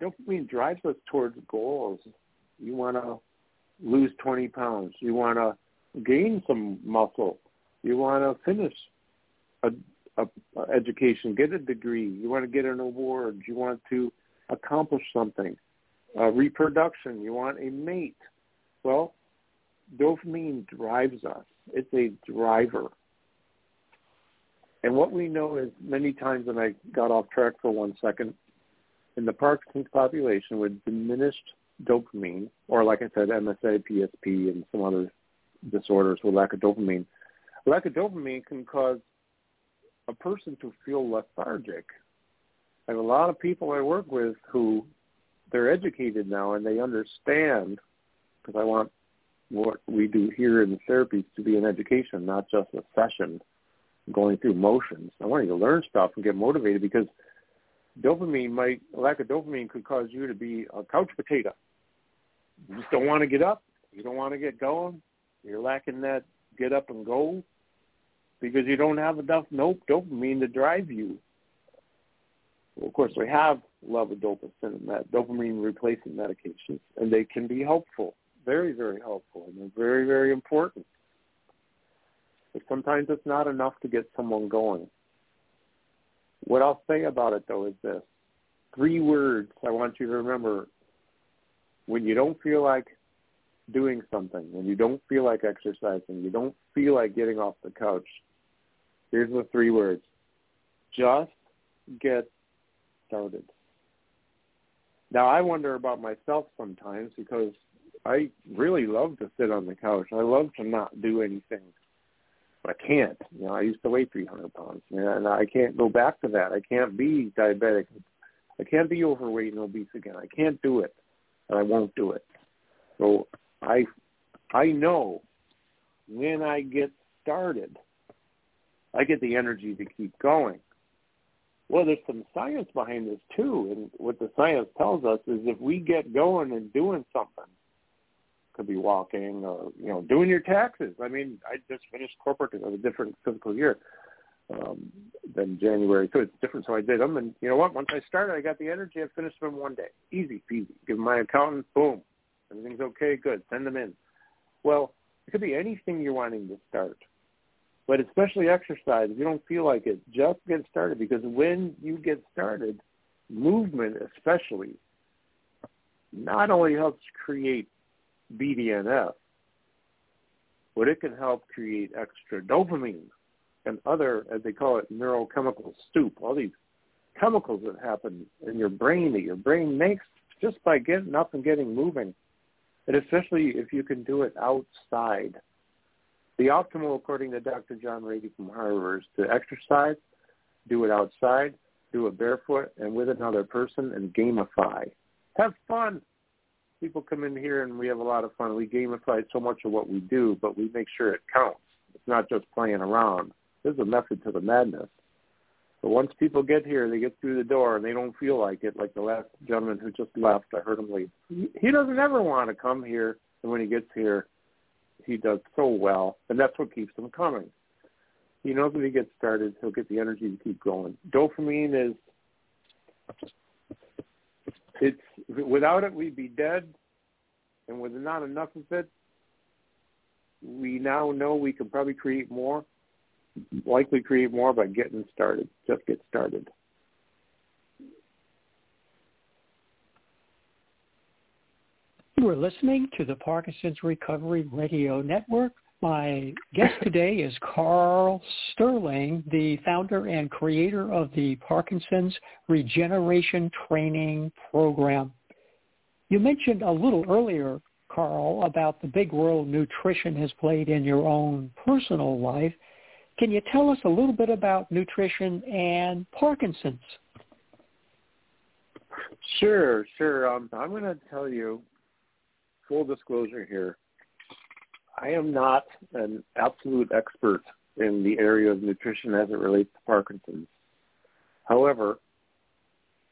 dopamine drives us towards goals. You want to lose 20 pounds. You want to gain some muscle. You want to finish a, a, a education, get a degree. You want to get an award. You want to accomplish something. Uh, reproduction. You want a mate. Well, dopamine drives us. It's a driver. And what we know is many times, and I got off track for one second, in the Parkinson's population with diminished dopamine, or like I said, MSA, PSP, and some other disorders with lack of dopamine. Lack of dopamine can cause a person to feel lethargic. I have a lot of people I work with who they're educated now and they understand because I want what we do here in the therapies to be an education, not just a session going through motions. I want you to learn stuff and get motivated because – dopamine might lack of dopamine could cause you to be a couch potato. You just don't want to get up. You don't want to get going. You're lacking that get up and go because you don't have enough nope dopamine to drive you. Well, of course, we have levodopa and that dopamine replacement medications, and they can be helpful, very, very helpful, and they're very, very important. But sometimes it's not enough to get someone going. What I'll say about it though is this. Three words I want you to remember when you don't feel like doing something, when you don't feel like exercising, you don't feel like getting off the couch, here's the three words. Just get started. Now I wonder about myself sometimes because I really love to sit on the couch. I love to not do anything. But I can't. You know, I used to weigh 300 pounds, and I can't go back to that. I can't be diabetic. I can't be overweight and obese again. I can't do it, and I won't do it. So I, I know when I get started, I get the energy to keep going. Well, there's some science behind this too, and what the science tells us is if we get going and doing something, could be walking or you know doing your taxes. I mean, I just finished corporate a different fiscal year. um, than January. So it's different. So I did them, and you know what? Once I started, I got the energy. I finished them one day, easy peasy. Give my accountant, boom, everything's okay, good. Send them in. Well, it could be anything you're wanting to start, but especially exercise. If you don't feel like it, just get started because when you get started, movement especially not only helps create BDNF, but it can help create extra dopamine and other, as they call it, neurochemical stoop, all these chemicals that happen in your brain that your brain makes just by getting up and getting moving. And especially if you can do it outside. The optimal, according to Dr. John Ratey from Harvard, is to exercise, do it outside, do it barefoot and with another person and gamify. Have fun. People come in here and we have a lot of fun. We gamify so much of what we do, but we make sure it counts. It's not just playing around. There's a method to the madness. But once people get here, they get through the door and they don't feel like it, like the last gentleman who just left, I heard him leave. He doesn't ever want to come here, and when he gets here, he does so well, and that's what keeps him coming. He knows when he gets started, he'll get the energy to keep going. Dopamine is, it's, without it, we'd be dead, and with not enough of it, we now know we can probably create more likely create more by getting started. Just get started. You are listening to the Parkinson's Recovery Radio Network. My guest today is Karl Sterling, the founder and creator of the Parkinson's Regeneration Training Program. You mentioned a little earlier, Karl, about the big role nutrition has played in your own personal life. Can you tell us a little bit about nutrition and Parkinson's? Sure, sure. Um, I'm going to tell you, full disclosure here, I am not an absolute expert in the area of nutrition as it relates to Parkinson's. However,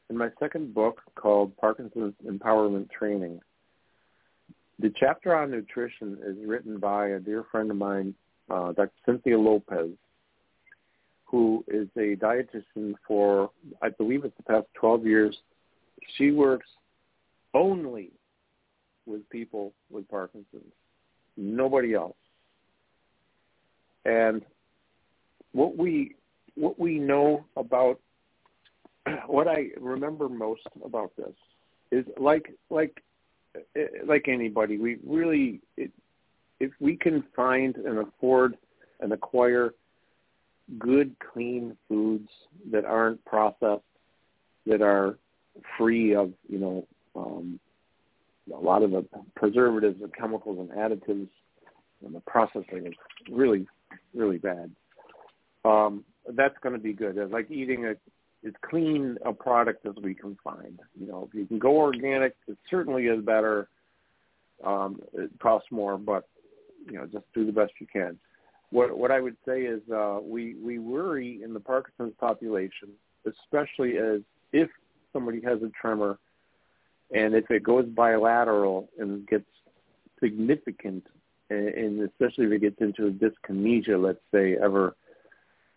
in my second book called Parkinson's Empowerment Training, the chapter on nutrition is written by a dear friend of mine uh, Dr. Cynthia Lopez, who is a dietitian for, I believe it's the past 12 years. She works only with people with Parkinson's, nobody else. And what we what we know about what I remember most about this is like like like anybody, we really it, if we can find and afford and acquire good, clean foods that aren't processed, that are free of, you know, um, a lot of the preservatives and chemicals and additives, and the processing is really, really bad. Um, that's going to be good. It's like eating a as clean a product as we can find. You know, if you can go organic, it certainly is better. Um, it costs more, but you know, just do the best you can. What what I would say is uh, we we worry in the Parkinson's population, especially as if somebody has a tremor, and if it goes bilateral and gets significant, and especially if it gets into a dyskinesia, let's say ever,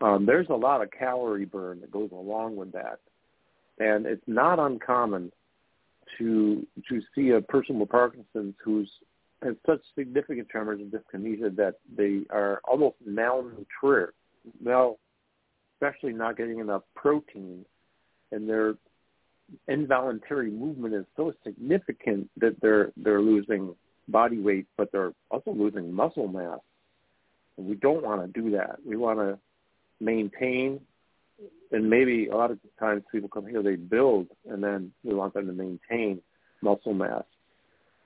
um, there's a lot of calorie burn that goes along with that, and it's not uncommon to to see a person with Parkinson's who's has such significant tremors and dyskinesia that they are almost malnourished, well, especially not getting enough protein, and their involuntary movement is so significant that they're they're losing body weight, but they're also losing muscle mass. And we don't want to do that. We want to maintain, and maybe a lot of times people come here, they build, and then we want them to maintain muscle mass.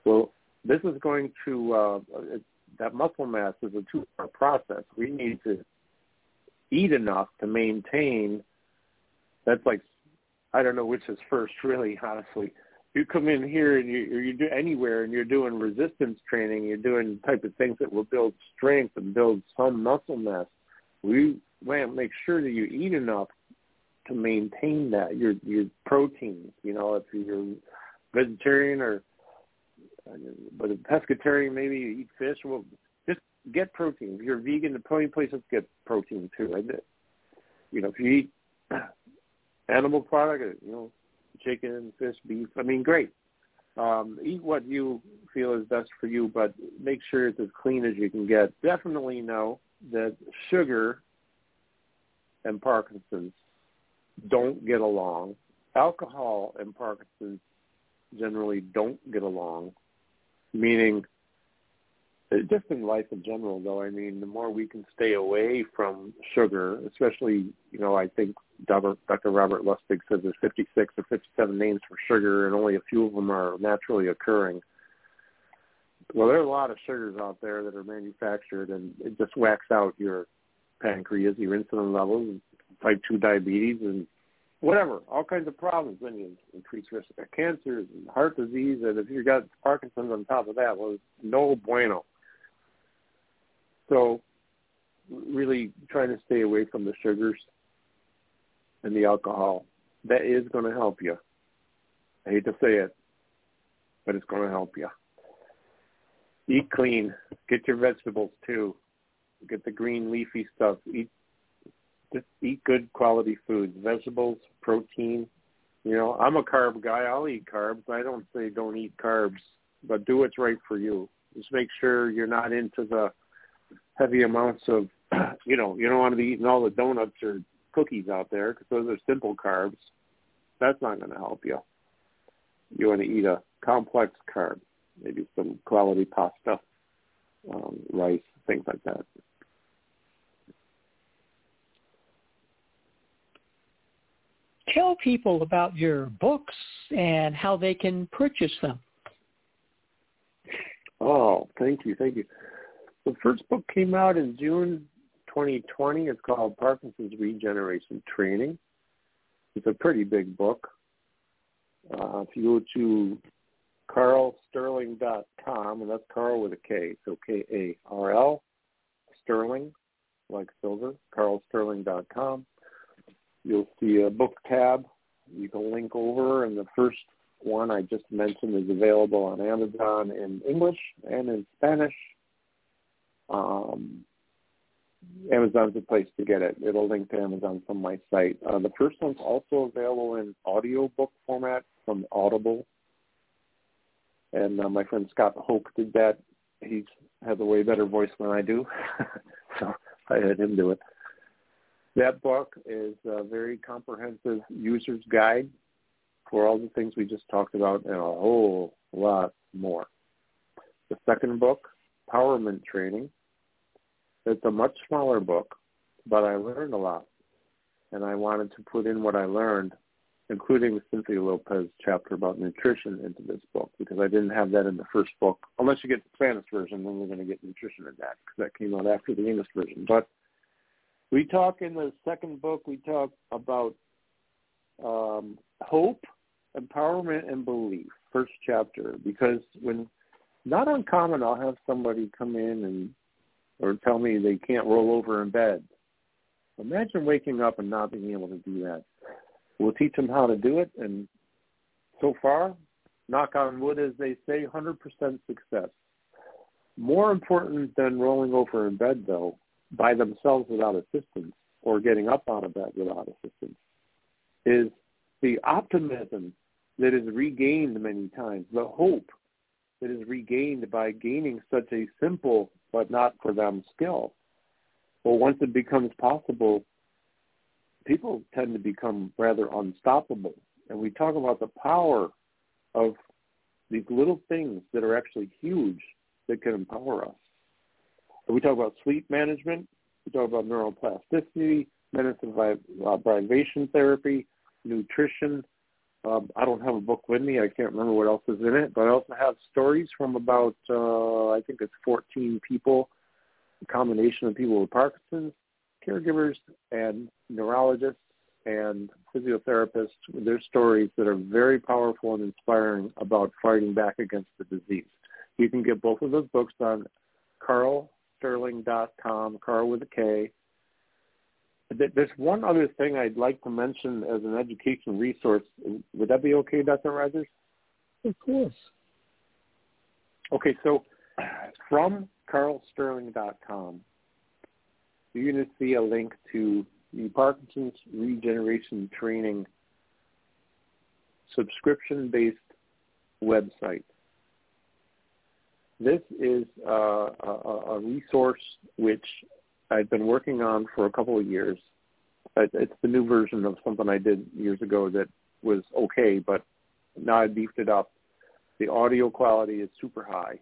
Well, this is going to uh, that muscle mass is a two-part process. We need to eat enough to maintain. That's like I don't know which is first, really. Honestly, you come in here and you are you do anywhere and you're doing resistance training. You're doing type of things that will build strength and build some muscle mass. We want to make sure that you eat enough to maintain that your your proteins. You know, if you're vegetarian or but a pescatarian, maybe you eat fish. Well, just get protein. If you're vegan, the only places get protein too. you know, if you eat animal product, you know, chicken, fish, beef, I mean, great. Um, eat what you feel is best for you, but make sure it's as clean as you can get. Definitely know that sugar and Parkinson's don't get along. Alcohol and Parkinson's generally don't get along, meaning uh, just in life in general though i mean the more we can stay away from sugar especially you know i think dr robert lustig says there's 56 or 57 names for sugar and only a few of them are naturally occurring well there are a lot of sugars out there that are manufactured and it just whacks out your pancreas your insulin levels type 2 diabetes and whatever, all kinds of problems. Then you increase risk of cancers and heart disease, and if you've got Parkinson's on top of that, well, no bueno. So really trying to stay away from the sugars and the alcohol. That is going to help you. I hate to say it, but it's going to help you. Eat clean. Get your vegetables too. Get the green leafy stuff. Eat just eat good quality foods, vegetables, protein. You know, I'm a carb guy. I'll eat carbs. I don't say don't eat carbs, but do what's right for you. Just make sure you're not into the heavy amounts of, you know, you don't want to be eating all the donuts or cookies out there because those are simple carbs. That's not going to help you. You want to eat a complex carb, maybe some quality pasta, um, rice, things like that. Tell people about your books and how they can purchase them. Oh, thank you, thank you. The first book came out in June 2020. It's called Parkinson's Regeneration Training. It's a pretty big book. Uh, if you go to karlsterling.com, and that's Karl with a K, so K-A-R-L, Sterling, like silver, karlsterling.com. You'll see a book tab. You can link over, and the first one I just mentioned is available on Amazon in English and in Spanish um, Amazon's a place to get it. It'll link to Amazon from my site. Uh, the first one's also available in audiobook format from Audible. And uh, my friend Scott Hoke did that. He has a way better voice than I do, so I had him do it. That book is a very comprehensive user's guide for all the things we just talked about and a whole lot more. The second book, Empowerment Training, it's a much smaller book, but I learned a lot. And I wanted to put in what I learned, including Cynthia Lopez chapter about nutrition into this book, because I didn't have that in the first book. Unless you get the Spanish version, then we're going to get nutrition in that, because that came out after the English version. But we talk in the second book, we talk about um, hope, empowerment, and belief, first chapter, because when not uncommon, I'll have somebody come in and or tell me they can't roll over in bed. Imagine waking up and not being able to do that. We'll teach them how to do it, and so far, knock on wood, as they say, 100% success. More important than rolling over in bed, though, by themselves without assistance or getting up out of bed without assistance, is the optimism that is regained many times, the hope that is regained by gaining such a simple but not for them skill. Well, once it becomes possible, people tend to become rather unstoppable. And we talk about the power of these little things that are actually huge that can empower us. we talk about sleep management, we talk about neuroplasticity, medicine uh, vibration therapy, nutrition, um, I don't have a book with me. I can't remember what else is in it, but I also have stories from about uh, I think it's 14 people, a combination of people with Parkinson's, caregivers, and neurologists and physiotherapists their stories that are very powerful and inspiring about fighting back against the disease. You can get both of those books on karlsterling.com, Karl with a K, there's one other thing I'd like to mention as an education resource. Would that be okay, Dr. Rogers? Of course. Okay, so from karlsterling.com, you're going to see a link to the Parkinson's Regeneration Training subscription-based website. This is uh, a, a, resource which I've been working on for a couple of years. It's the new version of something I did years ago that was okay, but now I beefed it up. The audio quality is super high.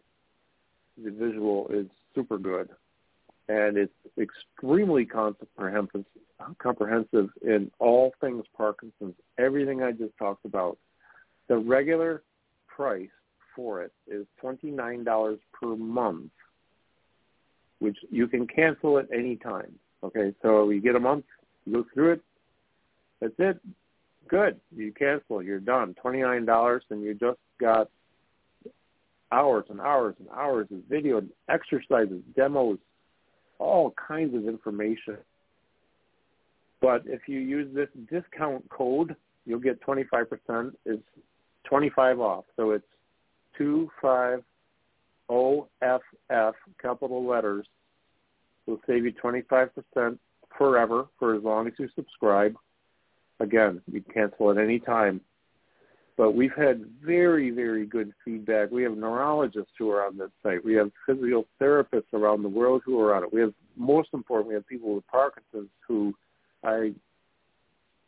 The visual is super good. And it's extremely comprehensive, comprehensive in all things Parkinson's, everything I just talked about. The regular price for it is $29 per month, which you can cancel at any time. Okay, so you get a month, you go through it, that's it, good. You cancel, you're done. $29 and you just got hours and hours and hours of video, exercises, demos, all kinds of information. But if you use this discount code, you'll get 25%. It's 25 off. So it's 25OFF, capital letters. Will save you 25% forever for as long as you subscribe. Again, you can cancel at any time. But we've had very, very good feedback. We have neurologists who are on this site. We have physiotherapists around the world who are on it. We have, most important, we have people with Parkinson's who I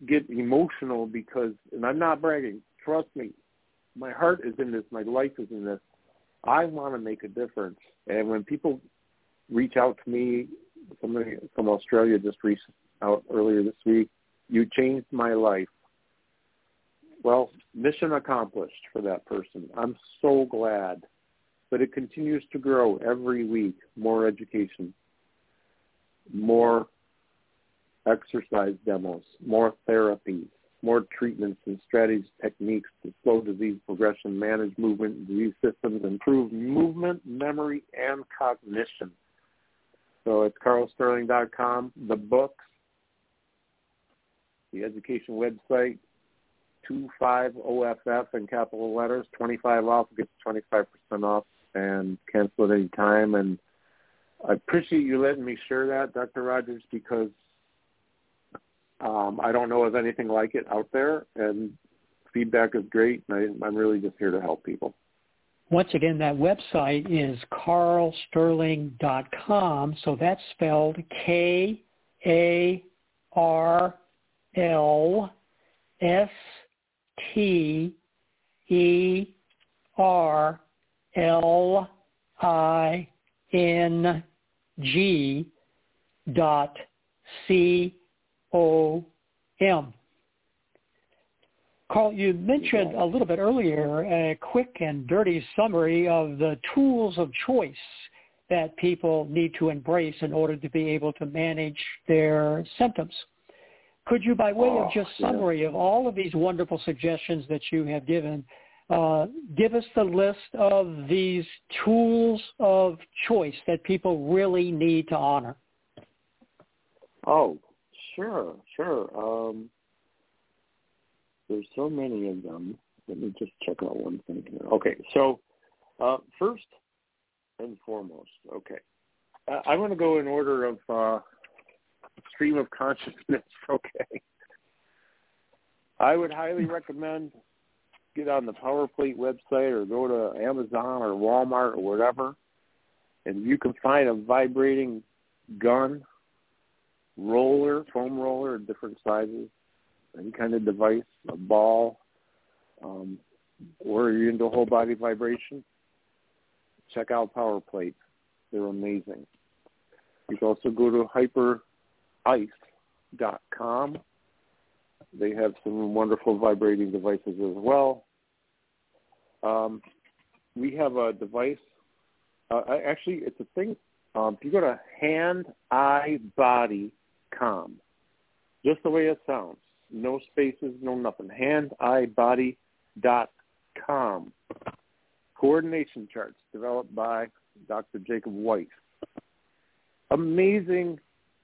get emotional because, and I'm not bragging, trust me, my heart is in this, my life is in this. I want to make a difference. And when people reach out to me, somebody from Australia just reached out earlier this week, you changed my life. Well, mission accomplished for that person. I'm so glad. But it continues to grow every week. More education, more exercise demos, more therapies, more treatments and strategies, techniques to slow disease progression, manage movement, disease systems, improve movement, memory, and cognition. So it's karlsterling.com, the books, the education website, 25OFF in capital letters, 25 off, gets 25% off, and cancel at any time. And I appreciate you letting me share that, Dr. Rogers, because um, I don't know of anything like it out there, and feedback is great. And I, I'm really just here to help people. Once again, that website is karlsterling.com. So that's spelled K A R L S T E R L I N G dot C O M. Karl, you mentioned a little bit earlier a quick and dirty summary of the tools of choice that people need to embrace in order to be able to manage their symptoms. Could you, by way oh, of just summary of all of these wonderful suggestions that you have given, uh, give us the list of these tools of choice that people really need to honor? Oh, sure, sure. Um, there's so many of them. Let me just check out one thing here. Okay, so uh, first and foremost, okay, uh, I'm going to go in order of uh, stream of consciousness. Okay, I would highly recommend get on the PowerPlate website or go to Amazon or Walmart or whatever, and you can find a vibrating gun, roller, foam roller, different sizes, any kind of device, a ball, um, or you're into whole body vibration, check out PowerPlate. They're amazing. You can also go to hyperice.com. They have some wonderful vibrating devices as well. Um, we have a device. Uh, actually, it's a thing. Um, if you go to handeyebody.com, just the way it sounds, no spaces, no nothing. Hand-eye-body dot com. Coordination charts developed by Dr. Jacob White. Amazing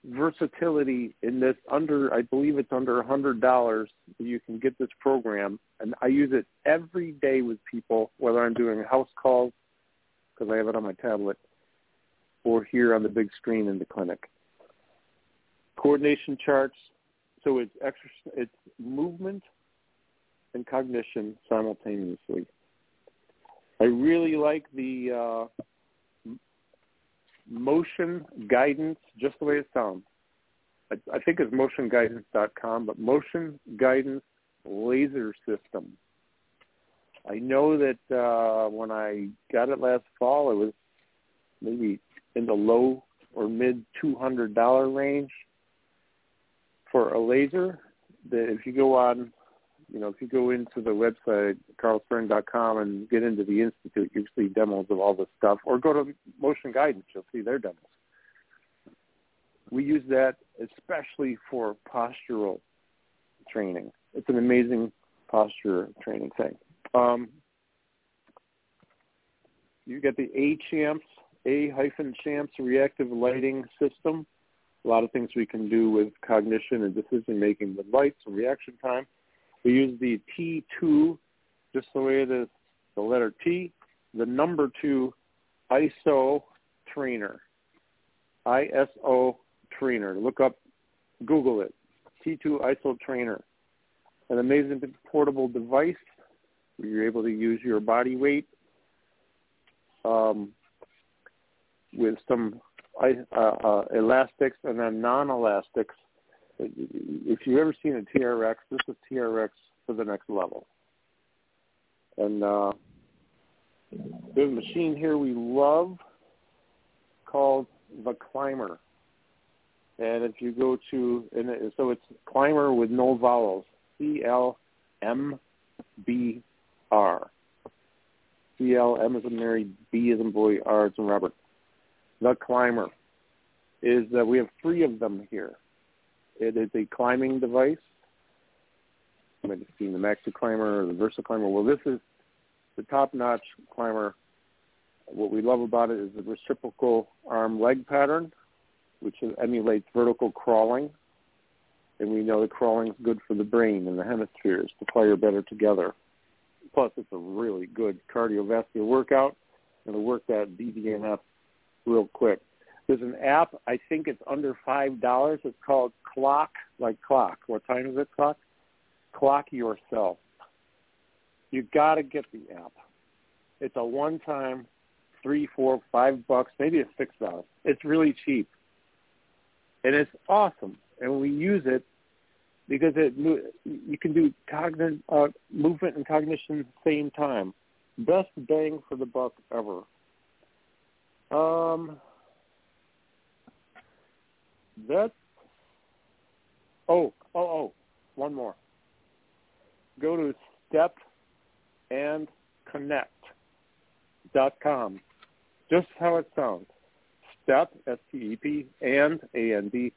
versatility in this under I believe it's under a hundred dollars you can get this program and I use it every day with people whether I'm doing house calls because I have it on my tablet or here on the big screen in the clinic. Coordination charts. So it's extra, it's movement and cognition simultaneously. I really like the uh, motion guidance, just the way it sounds. I, I think it's motionguidance.com, but motion guidance laser system. I know that uh, when I got it last fall, it was maybe in the low or mid two hundred dollar range for a laser. That if you go on, you know, if you go into the website carlstern.com and get into the institute, you see demos of all this stuff, or go to Motion Guidance, you'll see their demos. We use that especially for postural training. It's an amazing posture training thing. Um, you get the A champs, A hyphen champs reactive lighting system. A lot of things we can do with cognition and decision making with lights and reaction time. We use the T2, just the way is, the letter T, the number two ISO trainer. ISO trainer. Look up, Google it. T2 ISO trainer. An amazing portable device where you're able to use your body weight um, with some elastics and then non-elastics. If you've ever seen a TRX, this is TRX for the next level. And uh, there's a machine here we love called the CLMBR. And if you go to, and it, so it's CLMBR with no vowels, C L M B R. C L M is Mary, B is a boy, R is a Robert. The CLMBR is that we have three of them here. It is a climbing device. You might have seen the Maxi Climber or the Versa Climber. Well, this is the top-notch climber. What we love about it is the reciprocal arm leg pattern, which emulates vertical crawling. And we know that crawling is good for the brain and the hemispheres to fire better together. Plus, it's a really good cardiovascular workout. and to work that BDNF real quick. There's an app. I think it's under five dollars. It's called Clock, like clock. What time is it? Clock. Clock yourself. You got to get the app. It's a one-time, three, four, five bucks, maybe it's six dollars. It's really cheap, and it's awesome. And we use it because it you can do cognitive uh, movement and cognition at the same time. Best bang for the buck ever. Um, that. Oh, oh, oh, one more. Go to step and connect dot com. Just how it sounds. Step S T E P and A N D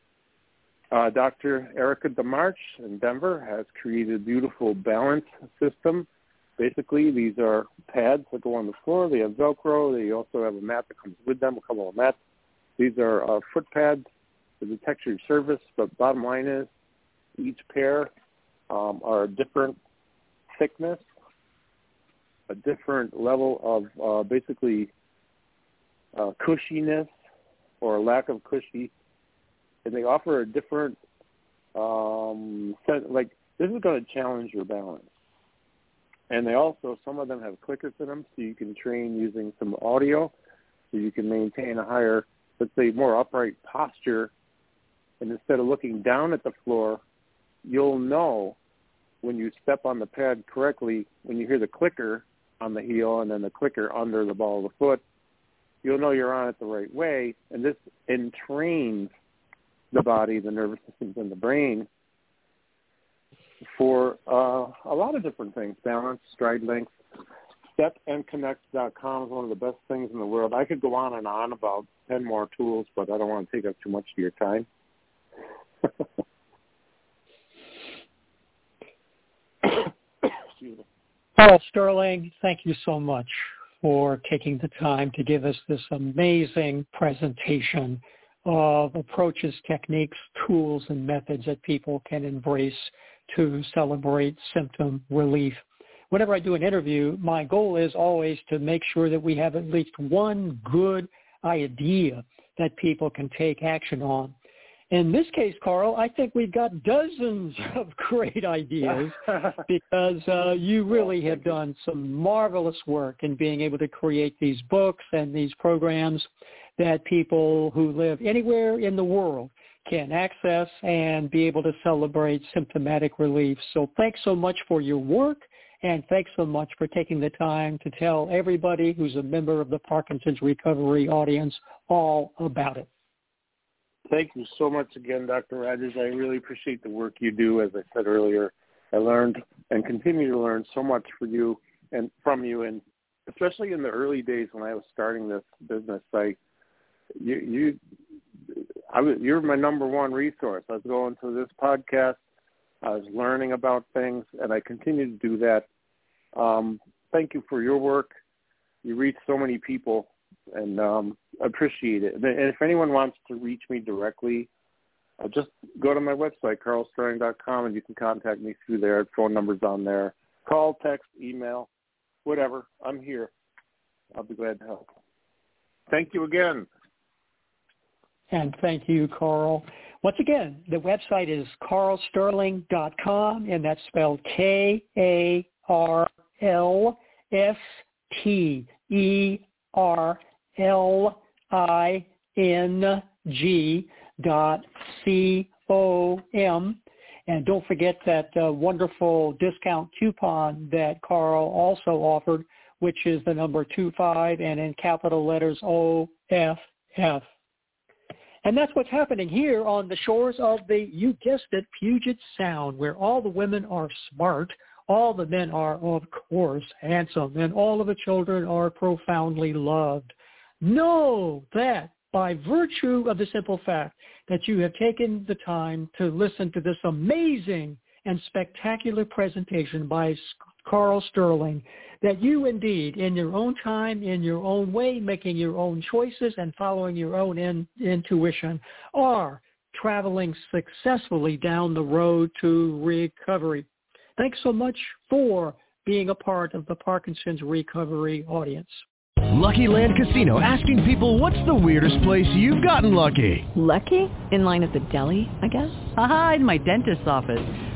uh, Dr. Erica DeMarch in Denver has created a beautiful balance system. Basically, these are pads that go on the floor. They have Velcro. They also have a mat that comes with them, a couple of mats. These are uh, foot pads with a textured surface, but bottom line is each pair um, are a different thickness, a different level of uh, basically uh, cushiness or lack of cushy and they offer a different um set, like this is going to challenge your balance and they also some of them have clickers in them so you can train using some audio so you can maintain a higher let's say more upright posture. And instead of looking down at the floor you'll know when you step on the pad correctly when you hear the clicker on the heel and then the clicker under the ball of the foot you'll know you're on it the right way. And this entrains the body, the nervous systems, and the brain for uh, a lot of different things, balance, stride length. StepandConnect.com is one of the best things in the world. I could go on and on about 10 more tools, but I don't want to take up too much of your time. Karl Sterling, thank you so much for taking the time to give us this amazing presentation of approaches, techniques, tools, and methods that people can embrace to celebrate symptom relief. Whenever I do an interview, my goal is always to make sure that we have at least one good idea that people can take action on. in this case, Karl, I think we've got dozens of great ideas because uh, you really have done some marvelous work in being able to create these books and these programs that people who live anywhere in the world can access and be able to celebrate symptomatic relief. So thanks so much for your work and thanks so much for taking the time to tell everybody who's a member of the Parkinson's Recovery audience all about it. Thank you so much again, Dr. Rodgers. I really appreciate the work you do. As I said earlier, I learned and continue to learn so much for you and from you, and especially in the early days when I was starting this business. I, you, you, I was, you're my number one resource. I was going to this podcast, I was learning about things, and I continue to do that. Um, thank you for your work. You reach so many people, and um, appreciate it. And if anyone wants to reach me directly, uh, just go to my website, karlsterling.com, and you can contact me through there. Phone number's on there. Call, text, email, whatever. I'm here. I'll be glad to help. Thank you again. And thank you, Karl. Once again, the website is karlsterling.com, and that's spelled K-A-R-L-S-T-E-R L I N G dot C O M. And don't forget that uh, wonderful discount coupon that Karl also offered, which is the number two five and in capital letters O F F. And that's what's happening here on the shores of the, you guessed it, Puget Sound, where all the women are smart, all the men are, of course, handsome, and all of the children are profoundly loved. Know that by virtue of the simple fact that you have taken the time to listen to this amazing and spectacular presentation by Karl Sterling, that you indeed, in your own time, in your own way, making your own choices and following your own in, intuition, are traveling successfully down the road to recovery. Thanks so much for being a part of the Parkinson's recovery audience. Lucky Land Casino asking people what's the weirdest place you've gotten lucky? Lucky? In line at the deli, I guess? Aha, in my dentist's office.